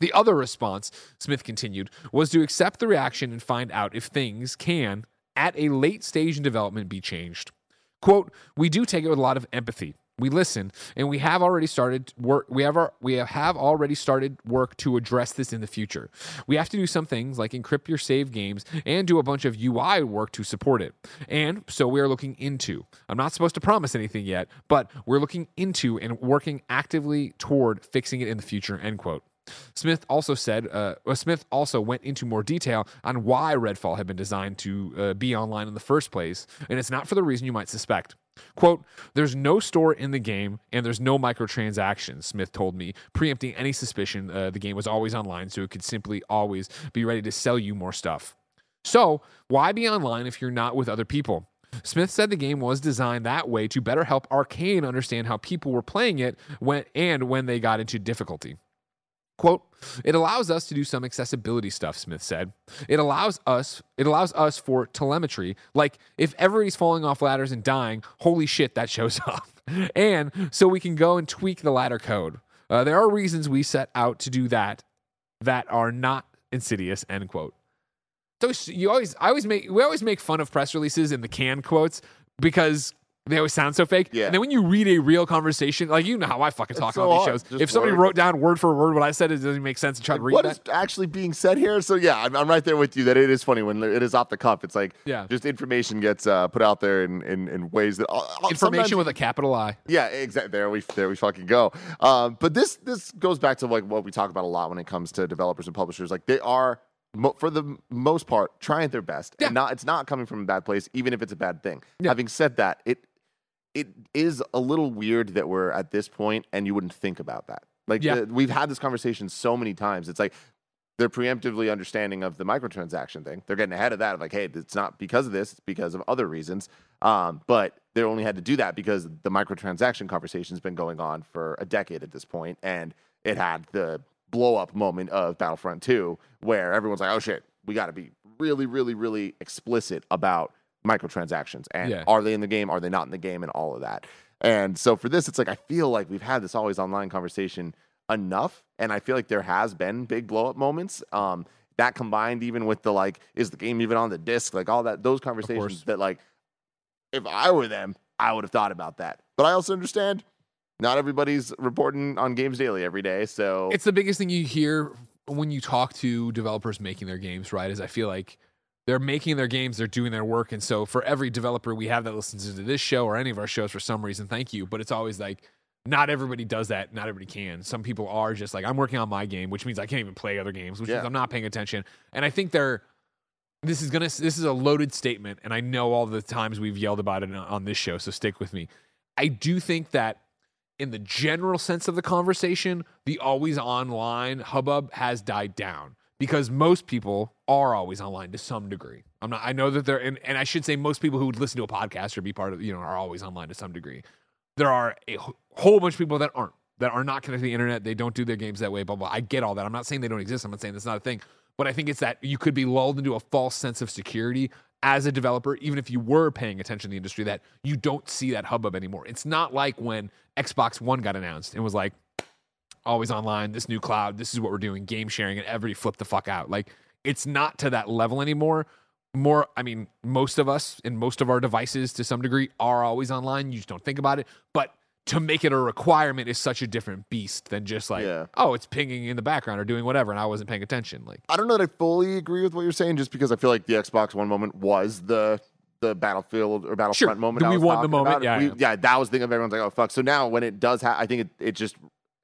The other response, Smith continued, was to accept the reaction and find out if things can, at a late stage in development, be changed. Quote, we do take it with a lot of empathy. We listen, and we have already started work. We have our, we have already started work to address this in the future. We have to do some things like encrypt your save games and do a bunch of UI work to support it. And so we are looking into. I'm not supposed to promise anything yet, but we're looking into and working actively toward fixing it in the future. End quote. Smith also said, uh, Smith also went into more detail on why Redfall had been designed to uh, be online in the first place, and it's not for the reason you might suspect. Quote, there's no store in the game and there's no microtransactions, Smith told me, preempting any suspicion uh, the game was always online so it could simply always be ready to sell you more stuff. So, why be online if you're not with other people? Smith said the game was designed that way to better help Arcane understand how people were playing it when and when they got into difficulty. Quote, it allows us to do some accessibility stuff, Smith said. It allows us it allows us for telemetry. Like if everybody's falling off ladders and dying, holy shit, that shows up. And so we can go and tweak the ladder code. Uh, there are reasons we set out to do that that are not insidious, end quote. So you always I always make we always make fun of press releases and the canned quotes because they always sound so fake. Yeah. And then when you read a real conversation, like you know how I fucking talk so on these shows. Just if somebody word. wrote down word for word what I said, it doesn't make sense to try to read What that. is actually being said here? So yeah, I'm, I'm right there with you that it is funny when it is off the cuff. It's like Yeah. just information gets uh, put out there in, in, in ways that uh, uh, Information with a capital I. Yeah, exactly. There we there we fucking go. Um, but this this goes back to like what we talk about a lot when it comes to developers and publishers. Like they are mo- for the most part, trying their best, Yeah. and not it's not coming from a bad place, even if it's a bad thing. Yeah. Having said that, it it is a little weird that we're at this point, and you wouldn't think about that. Like Yeah. the- we've had this conversation so many times. It's like they're preemptively understanding of the microtransaction thing. They're getting ahead of that. Of like, hey, it's not because of this; it's because of other reasons. Um, but they only had to do that because the microtransaction conversation's been going on for a decade at this point, and it had the blow up moment of Battlefront 2, where everyone's like, oh shit, we got to be really, really, really explicit about microtransactions and Yeah. are they in the game, are they not in the game, and all of that. And so for this, it's like I feel like we've had this always online conversation enough, and I feel like there has been big blow up moments. Um, that combined even with the like, is the game even on the disc? Like all that, those conversations that like, if I were them, I would have thought about that. But I also understand not everybody's reporting on Games Daily every day, so It's the biggest thing you hear when you talk to developers making their games, right? Is I feel like they're making their games, they're doing their work. And so for every developer we have that listens to this show or any of our shows for some reason, thank you. But it's always like, not everybody does that. Not everybody can. Some people are just like, I'm working on my game, which means I can't even play other games, which Yeah. means I'm not paying attention. And I think they're, this is gonna, this is a loaded statement. And I know all the times we've yelled about it on- on this show. So stick with me. I do think that in the general sense of the conversation, the always online hubbub has died down because most people are always online to some degree. I'm not, I know that they're, and, and I should say most people who would listen to a podcast or be part of, you know, are always online to some degree. There are a whole bunch of people that aren't, that are not connected to the internet. They don't do their games that way, blah, blah. I get all that. I'm not saying they don't exist. I'm not saying that's not a thing. But I think it's that you could be lulled into a false sense of security as a developer, even if you were paying attention to the industry, that you don't see that hubbub anymore. It's not like when Xbox One got announced and was like, always online, this new cloud, this is what we're doing, game sharing, and everybody flipped the fuck out. Like, it's not to that level anymore. More, I mean, most of us and most of our devices to some degree are always online. You just don't think about it. But to make it a requirement is such a different beast than just like, Yeah. oh, it's pinging in the background or doing whatever, and I wasn't paying attention. Like, I don't know that I fully agree with what you're saying, just because I feel like the Xbox One moment was the the Battlefield or Battlefront Sure. moment. We want the moment? Yeah, We- yeah. yeah, that was the thing of everyone's like, oh fuck. So now when it does, ha- I think it, it just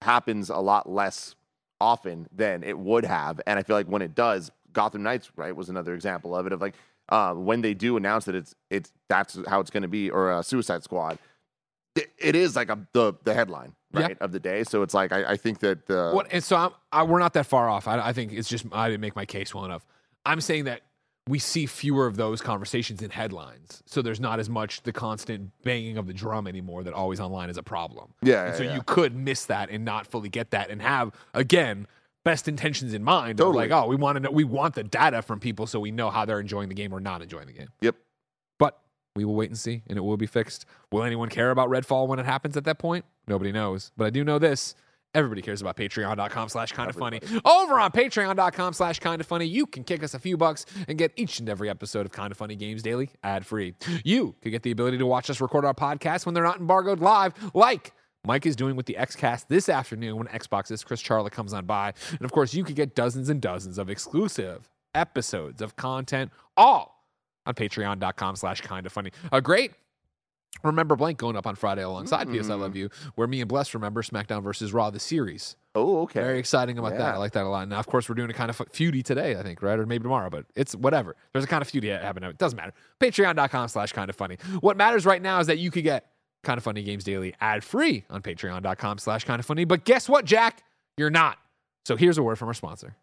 happens a lot less often than it would have, and I feel like when it does, Gotham Knights right was another example of it. Of like uh, when they do announce that it's it's that's how it's going to be, or uh, Suicide Squad. It, it is like a the the headline Yeah. right of the day. So it's like I, I think that the What? And so I'm, I, we're not that far off. I, I think it's just I didn't make my case well enough. I'm saying that we see fewer of those conversations in headlines, so there's not as much the constant banging of the drum anymore. That always online is a problem. Yeah, And so yeah, you could miss that and not fully get that, and have again best intentions in mind. Of Totally. like, oh, we want to know, we want the data from people so we know how they're enjoying the game or not enjoying the game. Yep. But we will wait and see, and it will be fixed. Will anyone care about Redfall when it happens at that point? Nobody knows. But I do know this. Everybody cares about patreon.com slash kinda funny. Over on patreon.com slash kinda funny, you can kick us a few bucks and get each and every episode of Kinda Funny Games Daily ad free. You could get the ability to watch us record our podcast when they're not embargoed live, like Mike is doing with the XCast this afternoon when Xbox's Chris Charla comes on by. And of course, you could get dozens and dozens of exclusive episodes of content, all on patreon.com slash kinda funny. A great Remember Blank going up on Friday alongside PS I mm. Love You, where me and Bless remember SmackDown versus Raw, the series. oh okay Very exciting about that. I like that a lot. Now, of course, we're doing a kind of feudy today, I think, right? Or maybe tomorrow, but it's whatever. There's a kind of feudy happening. It doesn't matter. Patreon.com slash kinda funny. What matters right now is that you could get kinda funny games daily ad free on patreon.com slash kinda funny. But guess what, Jack? You're not. So here's a word from our sponsor.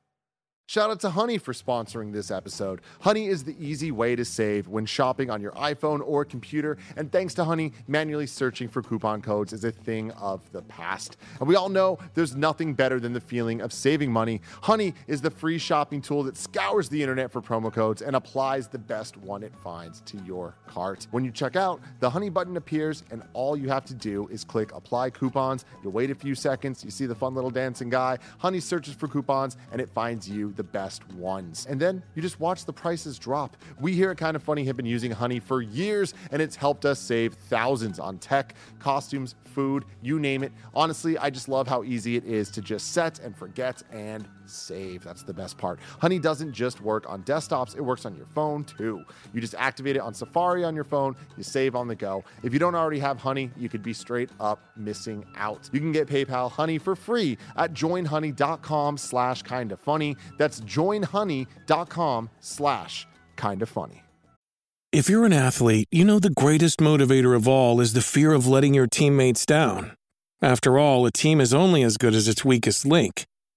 Shout out to Honey for sponsoring this episode. Honey is the easy way to save when shopping on your iPhone or computer. And thanks to Honey, manually searching for coupon codes is a thing of the past. And we all know there's nothing better than the feeling of saving money. Honey is the free shopping tool that scours the internet for promo codes and applies the best one it finds to your cart. When you check out, the Honey button appears, and all you have to do is click apply coupons. You wait a few seconds, you see the fun little dancing guy. Honey searches for coupons, and it finds you the best ones. And then you just watch the prices drop. We here at Kinda Funny have been using Honey for years, and it's helped us save thousands on tech, costumes, food, you name it. Honestly, I just love how easy it is to just set and forget and save. That's the best part. Honey doesn't just work on desktops, it works on your phone too. You just activate it on Safari on your phone, you save on the go. If you don't already have Honey, you could be straight up missing out. You can get PayPal Honey for free at joinhoney.com slash kinda funny. That's joinhoney.com slash kinda funny. If you're an athlete, you know the greatest motivator of all is the fear of letting your teammates down. After all, a team is only as good as its weakest link.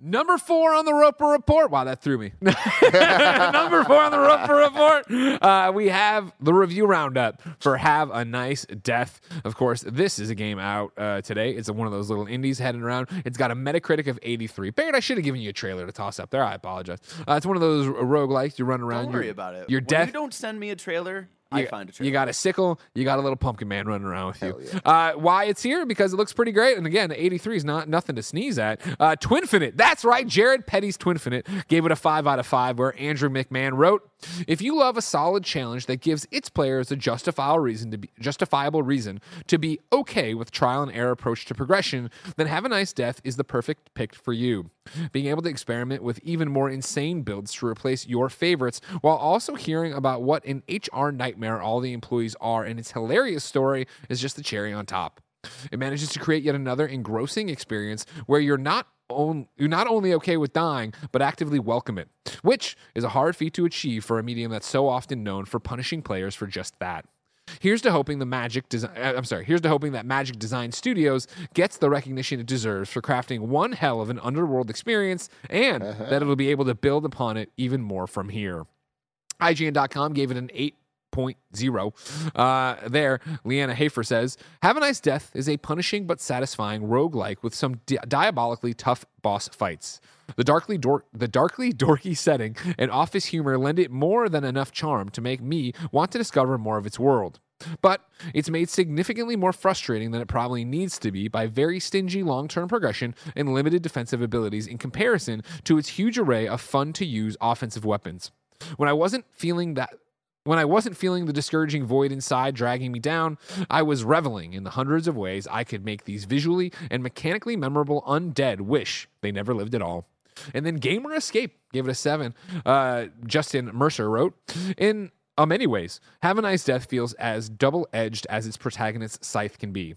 Number four on the Roper Report. Wow, that threw me. Number four on the Roper Report. Uh, we have the review roundup for Have a Nice Death. Of course, this is a game out uh, today. It's one of those little indies heading around. It's got a Metacritic of 83. Figured I should have given you a trailer to toss up there. I apologize. Uh, it's one of those roguelikes. You run around. Don't worry about it. You're when death. you don't send me a trailer, You, I find a trailer. you got a sickle. You got a little pumpkin man running around with you. Uh, why it's here? Because it looks pretty great. And again, 83 is not nothing to sneeze at. Uh, Twinfinite. That's right. Jared Petty's Twinfinite gave it a five out of five. Where Andrew McMahon wrote, "If you love a solid challenge that gives its players a justifiable reason to be justifiable reason to be okay with trial and error approach to progression, then Have a Nice Death is the perfect pick for you. Being able to experiment with even more insane builds to replace your favorites while also hearing about what an HR nightmare all the employees are and its hilarious story is just the cherry on top. It manages to create yet another engrossing experience where you're not on, you're not only okay with dying, but actively welcome it, which is a hard feat to achieve for a medium that's so often known for punishing players for just that. Here's to hoping the Magic Design. Uh, I'm sorry. Here's to hoping that Magic Design Studios gets the recognition it deserves for crafting one hell of an underworld experience, and uh-huh. that it'll be able to build upon it even more from here. IGN.com gave it an 8.0. Uh, there, Leana Hafer says, Have a Nice Death is a punishing but satisfying roguelike with some di- diabolically tough boss fights. The darkly, dor- the darkly dorky setting and office humor lend it more than enough charm to make me want to discover more of its world. But it's made significantly more frustrating than it probably needs to be by very stingy long term progression and limited defensive abilities in comparison to its huge array of fun to use offensive weapons. When I wasn't feeling that when I wasn't feeling the discouraging void inside dragging me down, I was reveling in the hundreds of ways I could make these visually and mechanically memorable undead wish they never lived at all. And then Gamer Escape gave it a seven. Uh, Justin Mercer wrote, In uh, many ways, Have a Nice Death feels as double edged as its protagonist's Scythe can be.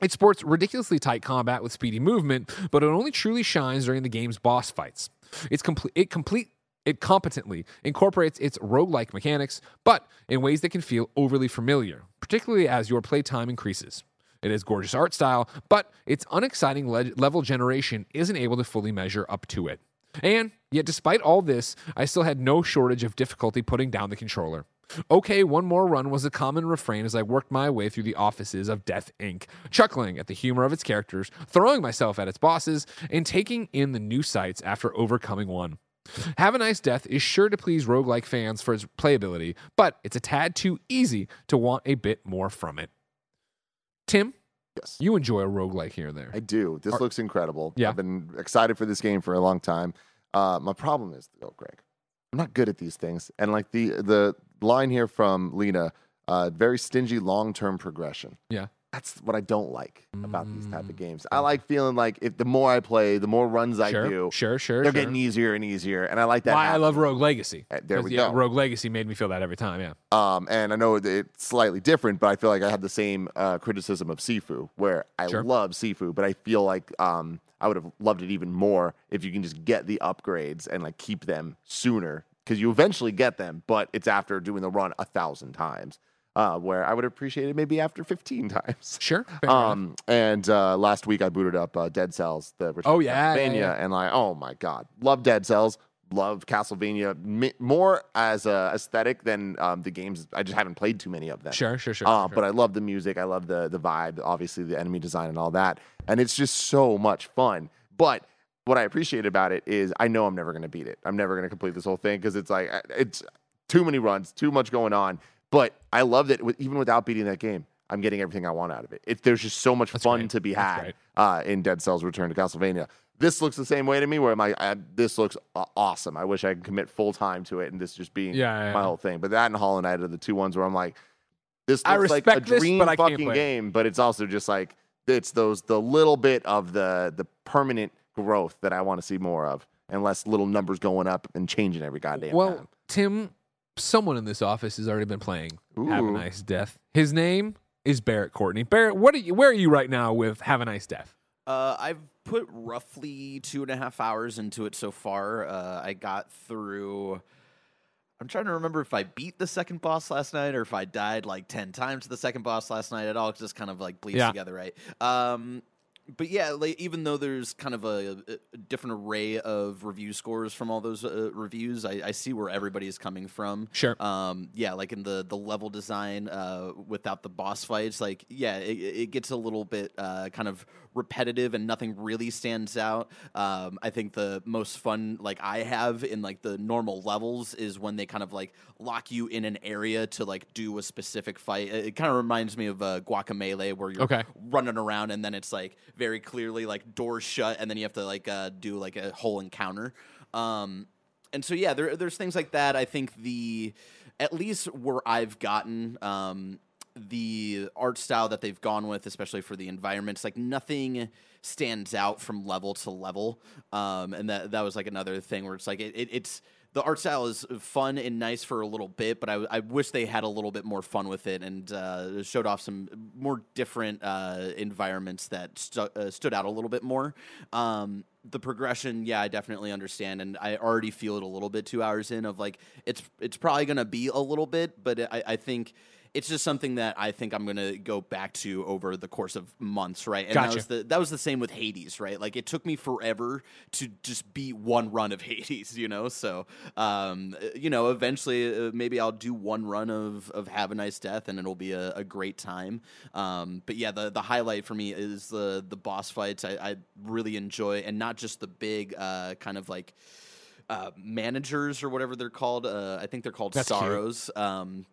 It sports ridiculously tight combat with speedy movement, but it only truly shines during the game's boss fights. It's complete. It complete. It competently incorporates its roguelike mechanics, but in ways that can feel overly familiar, particularly as your playtime increases. It has gorgeous art style, but its unexciting le- level generation isn't able to fully measure up to it. And yet, despite all this, I still had no shortage of difficulty putting down the controller. Okay, one more run was a common refrain as I worked my way through the offices of Death Inc., chuckling at the humor of its characters, throwing myself at its bosses, and taking in the new sights after overcoming one. Have a Nice Death is sure to please roguelike fans for its playability, but it's a tad too easy to want a bit more from it. Tim, Yes. you enjoy a roguelike here and there. I do. This Are- looks incredible. Yeah. I've been excited for this game for a long time. Uh, my problem is, though, Greg, I'm not good at these things. And like the the line here from Lena, uh, very stingy long term progression. Yeah. That's what I don't like about these type of games. I like feeling like if the more I play, the more runs I Sure, do, sure, sure, they're sure. getting easier and easier, and I like that. Why I love Rogue Legacy. Uh, there we yeah, go. Rogue Legacy made me feel that every time. Yeah. Um, and I know it's slightly different, but I feel like I have the same uh, criticism of Sifu, where I Sure. love Sifu, but I feel like um, I would have loved it even more if you can just get the upgrades and like keep them sooner, because you eventually get them, but it's after doing the run a thousand times. Uh, where I would appreciate it maybe after 15 times. Sure. Um, and uh, last week I booted up uh, Dead Cells, the Return Oh, yeah, yeah, Castlevania, yeah. and like, oh my god, love Dead Cells, love Castlevania more as a aesthetic than um, the games. I just haven't played too many of them. Sure, sure, sure. Uh, sure. But I love the music, I love the the vibe, obviously the enemy design and all that, and it's just so much fun. But what I appreciate about it is I know I'm never going to beat it. I'm never going to complete this whole thing because it's like it's too many runs, too much going on. But I love that even without beating that game, I'm getting everything I want out of it. it there's just so much That's fun great. to be had uh, in Dead Cells Return to Castlevania. This looks the same way to me. Where my I, this looks awesome. I wish I could commit full time to it and this just being Yeah, yeah, my yeah. whole thing. But that and Hollow Knight are the two ones where I'm like, this looks like a this, dream can't fucking game. But it's also just like it's those the little bit of the the permanent growth that I want to see more of, and less little numbers going up and changing every goddamn well, time. Tim, someone in this office has already been playing Have a Nice Death. His name is Barrett Courtney. Barrett, what are you? Where are you right now with Have a Nice Death? Uh, I've put roughly two and a half hours into it so far. Uh, I got through. I'm trying to remember if I beat the second boss last night or if I died like ten times to the second boss last night. It all It just kind of like bleeds Yeah. together, right? Um, but yeah, like, even though there's kind of a, a different array of review scores from all those uh, reviews, I, I see where everybody is coming from. Sure. Um, yeah, like in the the level design uh, without the boss fights, like yeah, it, it gets a little bit uh, kind of repetitive and nothing really stands out. Um, I think the most fun like I have in like the normal levels is when they kind of like lock you in an area to like do a specific fight. It, kind of reminds me of uh, Guacamelee where you're Okay. running around and then it's like very clearly like doors shut and then you have to like uh, do like a whole encounter. Um, and so yeah, there, there's things like that. I think the at least where I've gotten um, the art style that they've gone with, especially for the environments, like nothing stands out from level to level. Um, and that that was like another thing where it's like it, it, it's the art style is fun and nice for a little bit, but I, I wish they had a little bit more fun with it and uh, showed off some more different uh, environments that stu- uh, stood out a little bit more. Um, the progression, yeah, I definitely understand, and I already feel it a little bit two hours in of like it's it's probably gonna be a little bit, but I, I think it's just something that I think I'm gonna go back to over the course of months, right? And that was the that was the same with Hades, right? Like it took me forever to just beat one run of Hades, you know. So, um, you know, eventually uh, maybe I'll do one run of of Have a Nice Death, and it'll be a, a great time. Um, but yeah, the the highlight for me is the the boss fights. I, I really enjoy, and not just the big uh, kind of like uh, managers or whatever they're called. Uh, I think they're called That's sorrows. Um,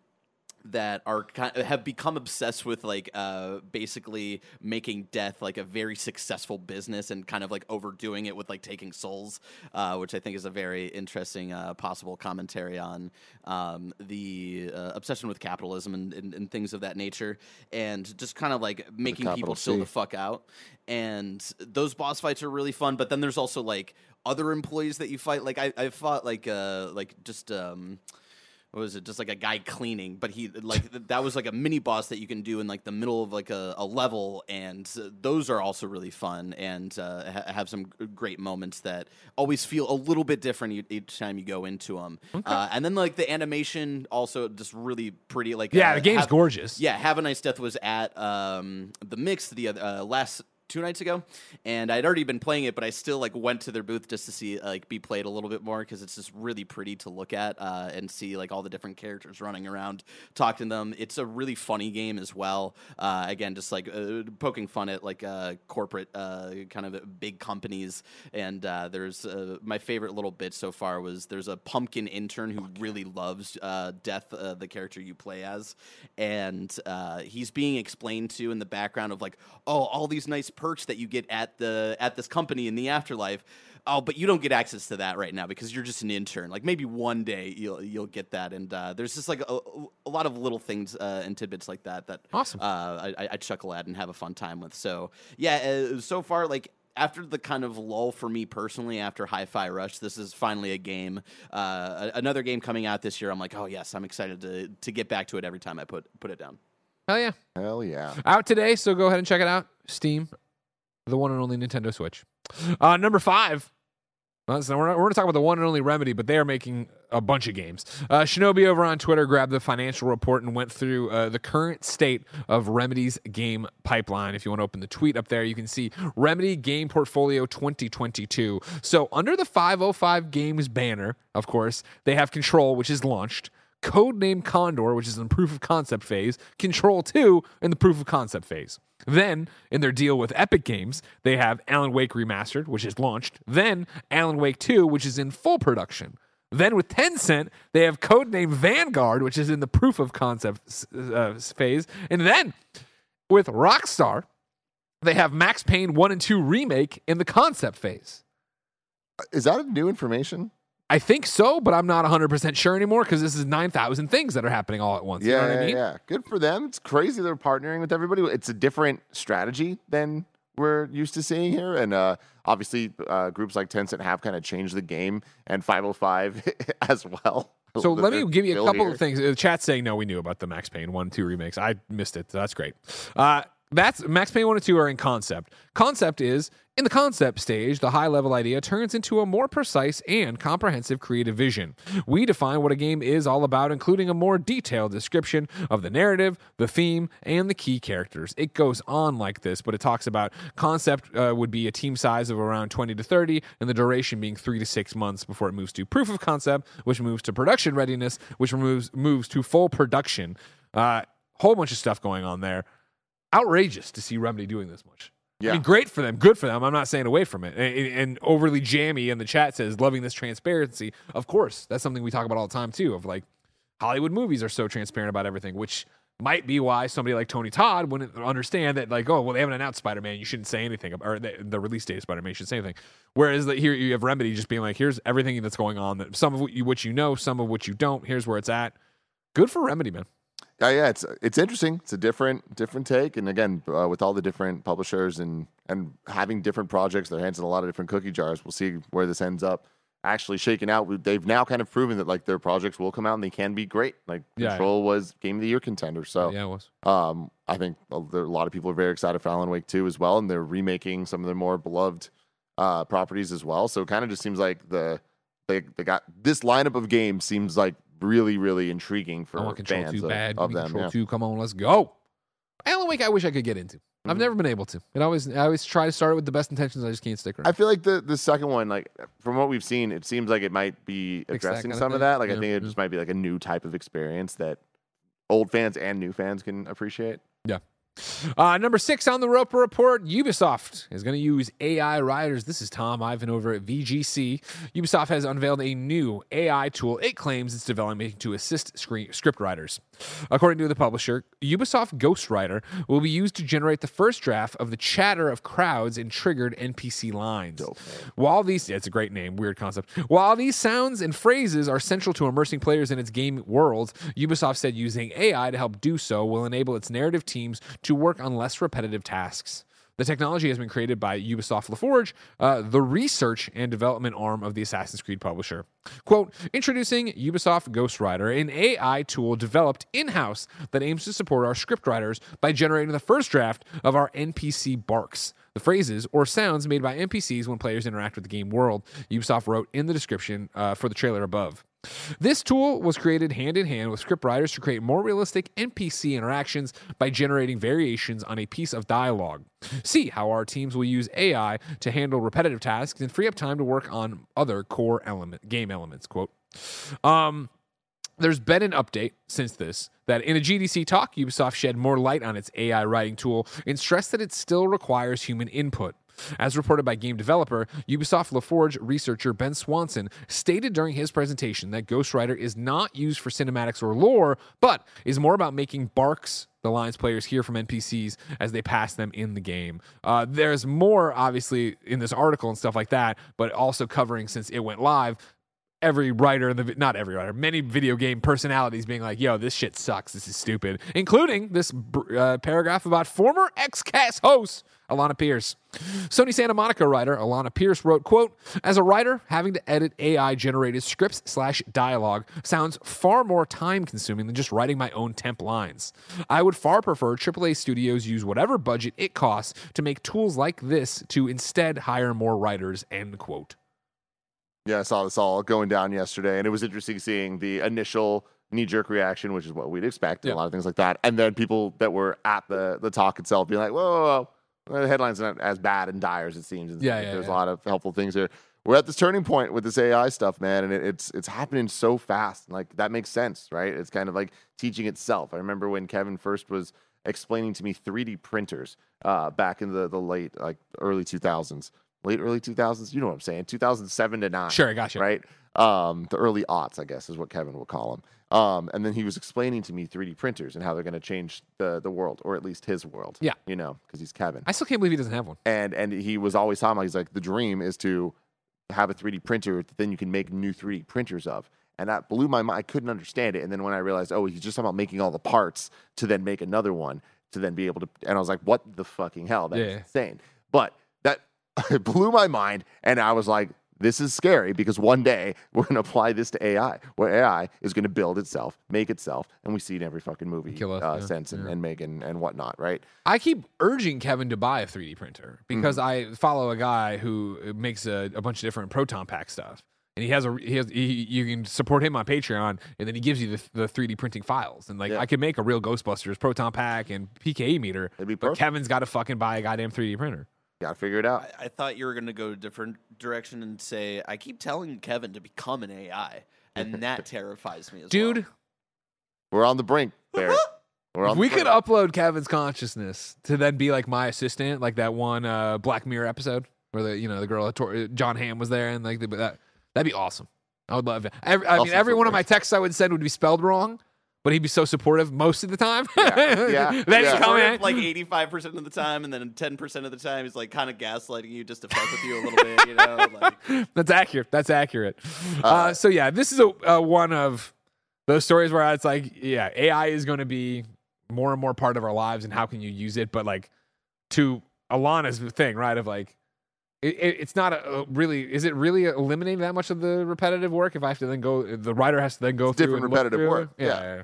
that are kind have become obsessed with like uh basically making death like a very successful business and kind of like overdoing it with like taking souls uh which i think is a very interesting uh possible commentary on um the uh, obsession with capitalism and, and, and things of that nature and just kind of like making people chill the fuck out. And those boss fights are really fun but then there's also like other employees that you fight. Like i i fought like uh like just um what was it just like a guy cleaning? But he like that was like a mini boss that you can do in like the middle of like a, a level. And uh, those are also really fun and uh, ha- have some great moments that always feel a little bit different each time you go into them uh, and then like the animation also just really pretty like Yeah, uh, the game's have- gorgeous. yeah have a nice death was at um, the mix the other uh, last two nights ago and i'd already been playing it but i still like went to their booth just to see like be played a little bit more because it's just really pretty to look at uh, and see like all the different characters running around talking to them. It's a really funny game as well. Uh, again just like uh, poking fun at like uh, corporate uh, kind of big companies and uh, there's uh, my favorite little bit so far was there's a pumpkin intern who really loves uh, death uh, the character you play as and uh, he's being explained to in the background of like oh all these nice perks that you get at the at this company in the afterlife. Oh, but you don't get access to that right now because you're just an intern. Like maybe one day you'll you'll get that, and uh, there's just like a, a lot of little things uh, and tidbits like that that Awesome. uh, I, I chuckle at and have a fun time with. So yeah, uh, so far like after the kind of lull for me personally after Hi-Fi Rush, this is finally a game, uh, another game coming out this year. I'm like, oh yes, I'm excited to to get back to it every time I put put it down. Hell yeah. Hell yeah. Out today, so go ahead and check it out. Steam, the one and only Nintendo Switch. Uh, number five. Well, so we're, we're going to talk about the one and only Remedy, but they are making a bunch of games. Uh, Shinobi over on Twitter grabbed the financial report and went through uh, the current state of Remedy's game pipeline. If you want to open the tweet up there, you can see Remedy Game Portfolio 2022. So under the 505 Games banner, of course, they have Control, which is launched. Codename Condor, which is in the proof of concept phase, Control 2 in the proof of concept phase. Then, in their deal with Epic Games, they have Alan Wake Remastered, which is launched. Then, Alan Wake 2, which is in full production. Then, with Tencent, they have Codename Vanguard, which is in the proof of concept uh, phase. And then, with Rockstar, they have Max Payne 1 and 2 Remake in the concept phase. Is that new information? I think so, but I'm not 100% sure anymore because this is 9,000 things that are happening all at once. Yeah, you know what yeah, I mean? yeah. Good for them. It's crazy they're partnering with everybody. It's a different strategy than we're used to seeing here, and uh, obviously uh, groups like Tencent have kind of changed the game, and 505 as well. So let me give you a couple here. of things. The chat's saying no, we knew about the Max Payne one, two remakes. I missed it. So that's great. Uh, that's Max Payne one and two are in concept. Concept is in the concept stage, the high level idea turns into a more precise and comprehensive creative vision. We define what a game is all about, including a more detailed description of the narrative, the theme, and the key characters. It goes on like this, but it talks about concept uh, would be a team size of around 20 to 30, and the duration being three to six months before it moves to proof of concept, which moves to production readiness, which moves moves to full production. Uh, whole bunch of stuff going on there. Outrageous to see Remedy doing this much. I Yeah. mean, great for them, good for them. I'm not saying away from it. And, and overly jammy in the chat says loving this transparency. Of course, that's something we talk about all the time too. Of like Hollywood movies are so transparent about everything, which might be why somebody like Tony Todd wouldn't understand that. Like, oh, well, they haven't announced Spider Man, you shouldn't say anything, or the, the release date of Spider Man, you should say anything. Whereas here you have Remedy just being like, here's everything that's going on. That some of what you, what you know, some of what you don't. Here's where it's at. Good for Remedy, man. Yeah, yeah, it's it's interesting. It's a different different take, and again, uh, with all the different publishers and and having different projects, their hands in a lot of different cookie jars. We'll see where this ends up. Actually, shaking out. They've now kind of proven that like their projects will come out and they can be great. Like Yeah. Control was Game of the Year contender, so yeah, it was. um, I think a a lot of people are very excited for Alan Wake 2 as well, and they're remaking some of their more beloved uh, properties as well. So it kind of just seems like the they, they got this lineup of games seems like really really intriguing for I want Control fans 2 of, bad. of Give them. Control yeah. 2, come on, let's go. Alan Wake, I wish I could get into. I've Mhm. never been able to. It always, I always try to start it with the best intentions. I just can't stick around. I feel like the the second one, like from what we've seen, it seems like it might be addressing some of that. Like Yeah, I think it just might be like a new type of experience that old fans and new fans can appreciate. Yeah. Uh, number six on the Roper Report Ubisoft is going to use AI writers. This is Tom Ivan over at VGC. Ubisoft has unveiled a new AI tool it claims it's developing to assist screen, script writers. According to the publisher, Ubisoft Ghostwriter will be used to generate the first draft of the chatter of crowds and triggered NPC lines. While these, yeah, it's a great name, weird concept. While these sounds and phrases are central to immersing players in its game world, Ubisoft said using AI to help do so will enable its narrative teams to work on less repetitive tasks. The technology has been created by Ubisoft LaForge, uh, the research and development arm of the Assassin's Creed publisher. Quote, introducing Ubisoft Ghostwriter, an AI tool developed in house that aims to support our scriptwriters by generating the first draft of our NPC barks, the phrases or sounds made by NPCs when players interact with the game world, Ubisoft wrote in the description uh, for the trailer above. This tool was created hand in hand with scriptwriters to create more realistic NPC interactions by generating variations on a piece of dialogue. See how our teams will use AI to handle repetitive tasks and free up time to work on other core element game elements. Quote. Um, there's been an update since this that in a GDC talk, Ubisoft shed more light on its AI writing tool and stressed that it still requires human input. As reported by game developer, Ubisoft LaForge researcher Ben Swanson stated during his presentation that Ghostwriter is not used for cinematics or lore, but is more about making barks, the lines players hear from NPCs as they pass them in the game. Uh, there's more, obviously, in this article and stuff like that, but also covering since it went live. Every writer, in the not every writer, many video game personalities being like, "Yo, this shit sucks. This is stupid," including this uh, paragraph about former XCast host Alana Pierce. Sony Santa Monica writer Alana Pierce wrote, quote, As a writer, having to edit AI generated scripts slash dialogue sounds far more time consuming than just writing my own temp lines. I would far prefer AAA studios use whatever budget it costs to make tools like this to instead hire more writers, end quote. Yeah, I saw this all going down yesterday, and it was interesting seeing the initial knee jerk reaction, which is what we'd expect, and Yeah. a lot of things like that. And then people that were at the the talk itself being like, whoa, whoa, whoa. the headline's aren't as bad and dire as it seems. Yeah, yeah, There's yeah. a lot of helpful things here. We're at this turning point with this AI stuff, man, and it, it's it's happening so fast. Like that makes sense, right? It's kind of like teaching itself. I remember when Kevin first was explaining to me 3D printers uh, back in the the late like early 2000s, late early 2000s. You know what I'm saying? 2007 to nine Sure, I got you. right? Um, the early aughts, I guess, is what Kevin will call them. Um, and then he was explaining to me 3D printers and how they're going to change the the world, or at least his world. Yeah. you know, because he's Kevin. I still can't believe he doesn't have one. and and he was always talking about. He's like, the dream is to have a 3D printer that then you can make new 3D printers of. And that blew my mind. I couldn't understand it. And then when I realized, oh, he's just talking about making all the parts to then make another one to then be able to. And I was like, what the fucking hell? That's Yeah. insane. But it blew my mind. And I was like, this is scary because one day we're going to apply this to AI, where AI is going to build itself, make itself. And we see it in every fucking movie Kill us, uh, yeah, sense and, yeah. and and, and whatnot, right? I keep urging Kevin to buy a 3D printer because I follow a guy who makes a, a bunch of different proton pack stuff. And he has a he has he, you can support him on Patreon, and then he gives you the, the 3D printing files. And like Yeah. I could make a real Ghostbusters proton pack and PKE meter, It'd be but. Kevin's got to fucking buy a goddamn 3D printer. Got to figure it out. I, I thought you were going to go a different direction and say, I keep telling Kevin to become an AI, and that terrifies me as Dude, well. We're on the brink, Barrett. We're on if the we could brink. upload Kevin's consciousness to then be like my assistant, like that one uh, Black Mirror episode where the you know the girl Tor- Jon Hamm was there, and like the, that that'd be awesome. I would love it. Every, I mean, Also every one of works. my texts I would send would be spelled wrong, but he'd be so supportive most of the time. Yeah, yeah, then yeah. he'd Sort of like 85% of the time, and then 10% of the time, he's like kind of gaslighting you just to fuck with you a little bit, you know? Like, That's accurate. That's accurate. Uh, so yeah, this is a, a one of those stories where it's like, yeah, AI is going to be more and more part of our lives, and how can you use it? But like, to Alana's thing, right? Of like, it, it, it's not a, a really. Is it really eliminating that much of the repetitive work? If I have to then go, the writer has to then go It's through different repetitive through? work. Yeah, Yeah.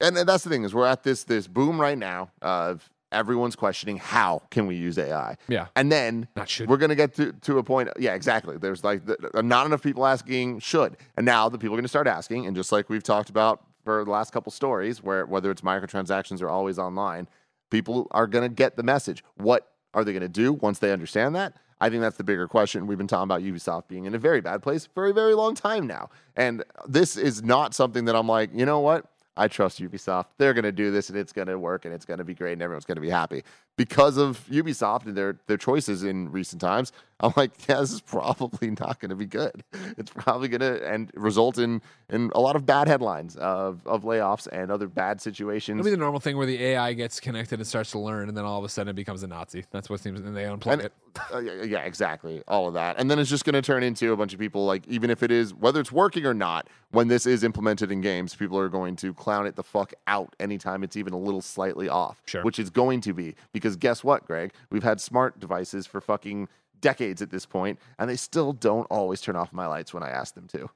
And, and that's the thing is we're at this this boom right now of everyone's questioning how can we use AI, Yeah. and then Not should. we're gonna get to, to a point. Yeah, exactly. There's like the, not enough people asking should, and now the people are gonna start asking, and just like we've talked about for the last couple stories, where whether it's microtransactions or always online, people are gonna get the message. What are they gonna do once they understand that? I think that's the bigger question. We've been talking about Ubisoft being in a very bad place for a very long time now. And this is not something that I'm like, you know what? I trust Ubisoft. They're going to do this and it's going to work and it's going to be great and everyone's going to be happy. Because of Ubisoft and their, their choices in recent times, I'm like, yeah, this is probably not going to be good. It's probably going to and result in in a lot of bad headlines of, of layoffs and other bad situations. It'll be the normal thing where the AI gets connected and starts to learn, and then all of a sudden it becomes a Nazi. That's what seems, and they unplug And- it. Uh, yeah, exactly. All of that. And then it's just going to turn into a bunch of people, like, even if it is, whether it's working or not, when this is implemented in games, people are going to clown it the fuck out anytime it's even a little slightly off. Sure. Which is going to be. Because guess what, Greg? We've had smart devices for fucking decades at this point, and they still don't always turn off my lights when I ask them to.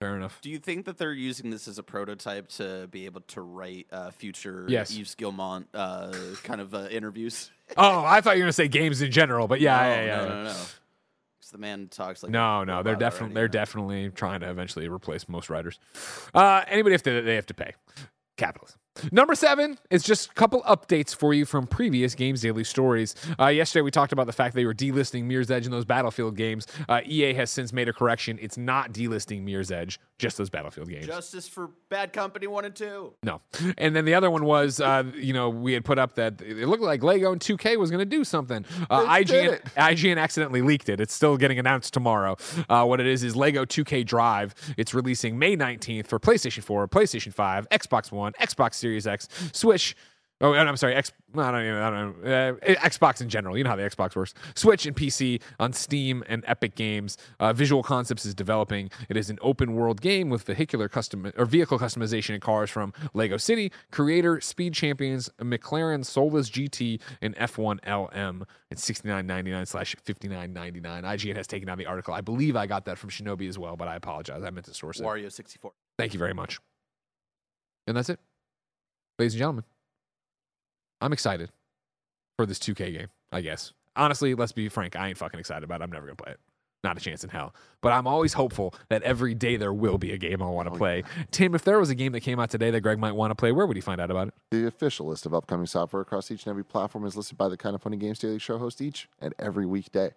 Fair enough. do you think that they're using this as a prototype to be able to write uh, future Yes. Yves Guillemot uh, kind of uh, interviews? Oh, I thought you were gonna say games in general, but yeah, no, yeah, yeah. no, yeah. no, no. 'Cause the man talks like No, no, they're definitely they're you definitely trying to eventually replace most writers. Uh, anybody have to they have to pay. Capitalism. Number seven is just a couple updates for you from previous Games Daily stories. Uh, yesterday, we talked about the fact they were delisting Mirror's Edge in those Battlefield games. Uh, EA has since made a correction. It's not delisting Mirror's Edge, just those Battlefield games. Justice for Bad Company 1 and 2. No. And then the other one was, uh, you know, we had put up that it looked like Lego and 2K was going to do something. Uh, They IGN. IGN accidentally leaked it. It's still getting announced tomorrow. Uh, what it is is Lego 2K Drive. It's releasing May 19th for PlayStation 4, PlayStation 5, Xbox One, Xbox Series X, Switch. Oh, and I'm sorry, X. I don't even. I don't know. Uh, Xbox in general. You know how the Xbox works. Switch and PC on Steam and Epic Games. Uh, Visual Concepts is developing. It is an open world game with vehicular custom or vehicle customization and cars from Lego City, Creator, Speed Champions, McLaren Solus GT, and F1 LM. It's 69.99 slash 59.99. IGN has taken down the article. I believe I got that from Shinobi as well, but I apologize. I meant to source it. Wario 64. Thank you very much. And that's it, ladies and gentlemen. I'm excited for this 2K game, I guess. Honestly, let's be frank. I ain't fucking excited about it. I'm never going to play it. Not a chance in hell. But I'm always hopeful that every day there will be a game I want to oh, play. Tim, if there was a game that came out today that Greg might want to play, where would he find out about it? The official list of upcoming software across each and every platform is listed by the Kinda Funny Games Daily Show host each and every weekday.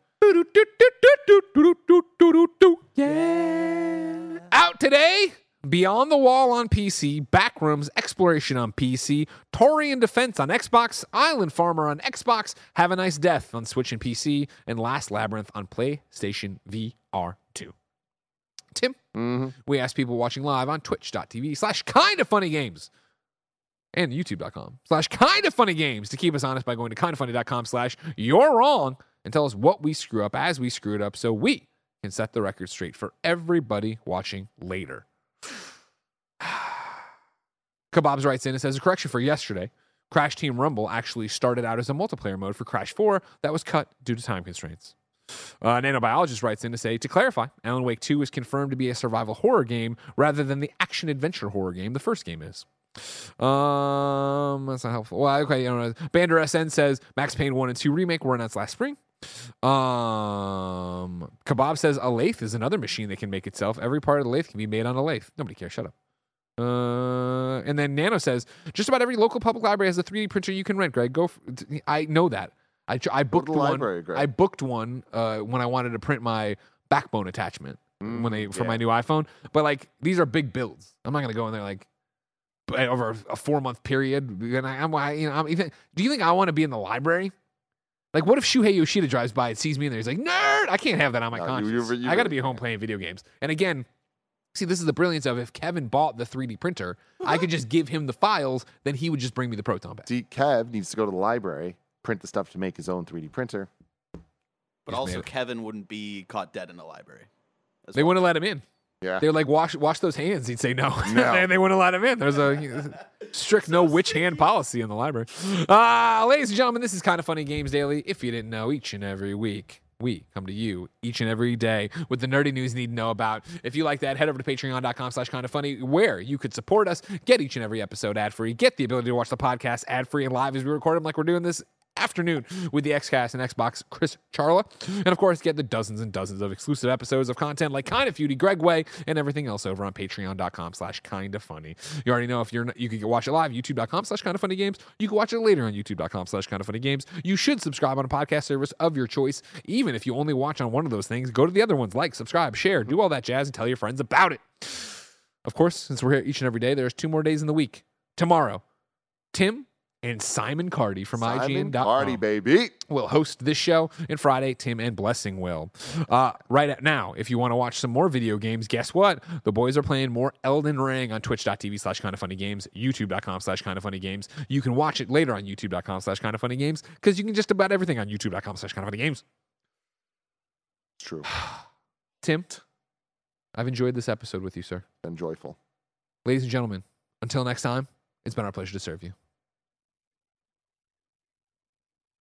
Yeah. Out today, Beyond the Wall on PC, Backrooms Exploration on PC, Torian Defense on Xbox, Island Farmer on Xbox, Have a Nice Death on Switch and PC, and Last Labyrinth on PlayStation VR 2. Tim, Mm-hmm. we asked people watching live on twitch.tv slash kinda funny games and youtube.com slash kinda funny games to keep us honest by going to kindafunny.com slash you're wrong and tell us what we screw up as we screw it up so we can set the record straight for everybody watching later. Kebabs writes in and says a correction for yesterday. Crash Team Rumble actually started out as a multiplayer mode for Crash 4 that was cut due to time constraints. Uh, Nanobiologist writes in to say, to clarify, Alan Wake 2 is confirmed to be a survival horror game rather than the action adventure horror game the first game is. Um, that's not helpful. Well, okay, you know, Bander SN says Max Payne 1 and 2 remake were announced last spring. Um, Kebab says a lathe is another machine that can make itself. Every part of the lathe can be made on a lathe. Nobody cares. Shut up. Uh, and then Nano says just about every local public library has a 3D printer you can rent. Greg, go. f I know that. I I booked one. library, Greg. I booked one uh, when I wanted to print my backbone attachment when they for yeah. my new iPhone. But like these are big builds. I'm not gonna go in there like over a- a four month period. And I, I'm I- you know I'm even. Do you think I want to be in the library? Like, what if Shuhei Yoshida drives by and sees me and there? He's like, "Nerd! I can't have that on my No, you- conscience. you- you- I got to be home playing video games." And again, see, this is the brilliance of if Kevin bought the 3D printer, I could just give him the files, then he would just bring me the proton pack. See, Kev needs to go to the library, print the stuff to make his own 3D printer. But Just also, made. Kevin wouldn't be caught dead in a library. They well. wouldn't let him in. Yeah. They were like, wash wash those hands. He'd say no. No. and they wouldn't let him in. There's a strict no witch hand policy in the library. Uh, ladies and gentlemen, this is Kinda Funny games daily. If you didn't know, each and every week. We come to you each and every day with the nerdy news you need to know about. If you like that, head over to patreon.com slash kindafunny, where you could support us, get each and every episode ad free, get the ability to watch the podcast ad free and live as we record them, like we're doing this afternoon with the XCast and Xbox Chris Charla. And of course, get the dozens and dozens of exclusive episodes of content like Kinda Feudy, Gregway, and everything else over on patreon.com slash kindafunny. You already know if you're not, you can watch it live, youtube.com slash kindafunnygames. You can watch it later on youtube.com slash kindafunnygames. You should subscribe on a podcast service of your choice. Even if you only watch on one of those things, go to the other ones, like, subscribe, share, do all that jazz, and tell your friends about it. Of course, since we're here each and every day, there's two more days in the week. Tomorrow, Tim and Simon Cardy from Simon IGN.com Party, baby. will host this show. And Friday, Tim and Blessing will. Uh, right at now, if you want to watch some more video games, guess what? The boys are playing more Elden Ring on twitch.tv slash kindafunnygames, youtube.com slash kindafunnygames. You can watch it later on youtube.com slash kindafunnygames because you can just about everything on youtube.com slash kindafunnygames. It's true Tim, I've enjoyed this episode with you, sir. and joyful. Ladies and gentlemen, until next time, it's been our pleasure to serve you.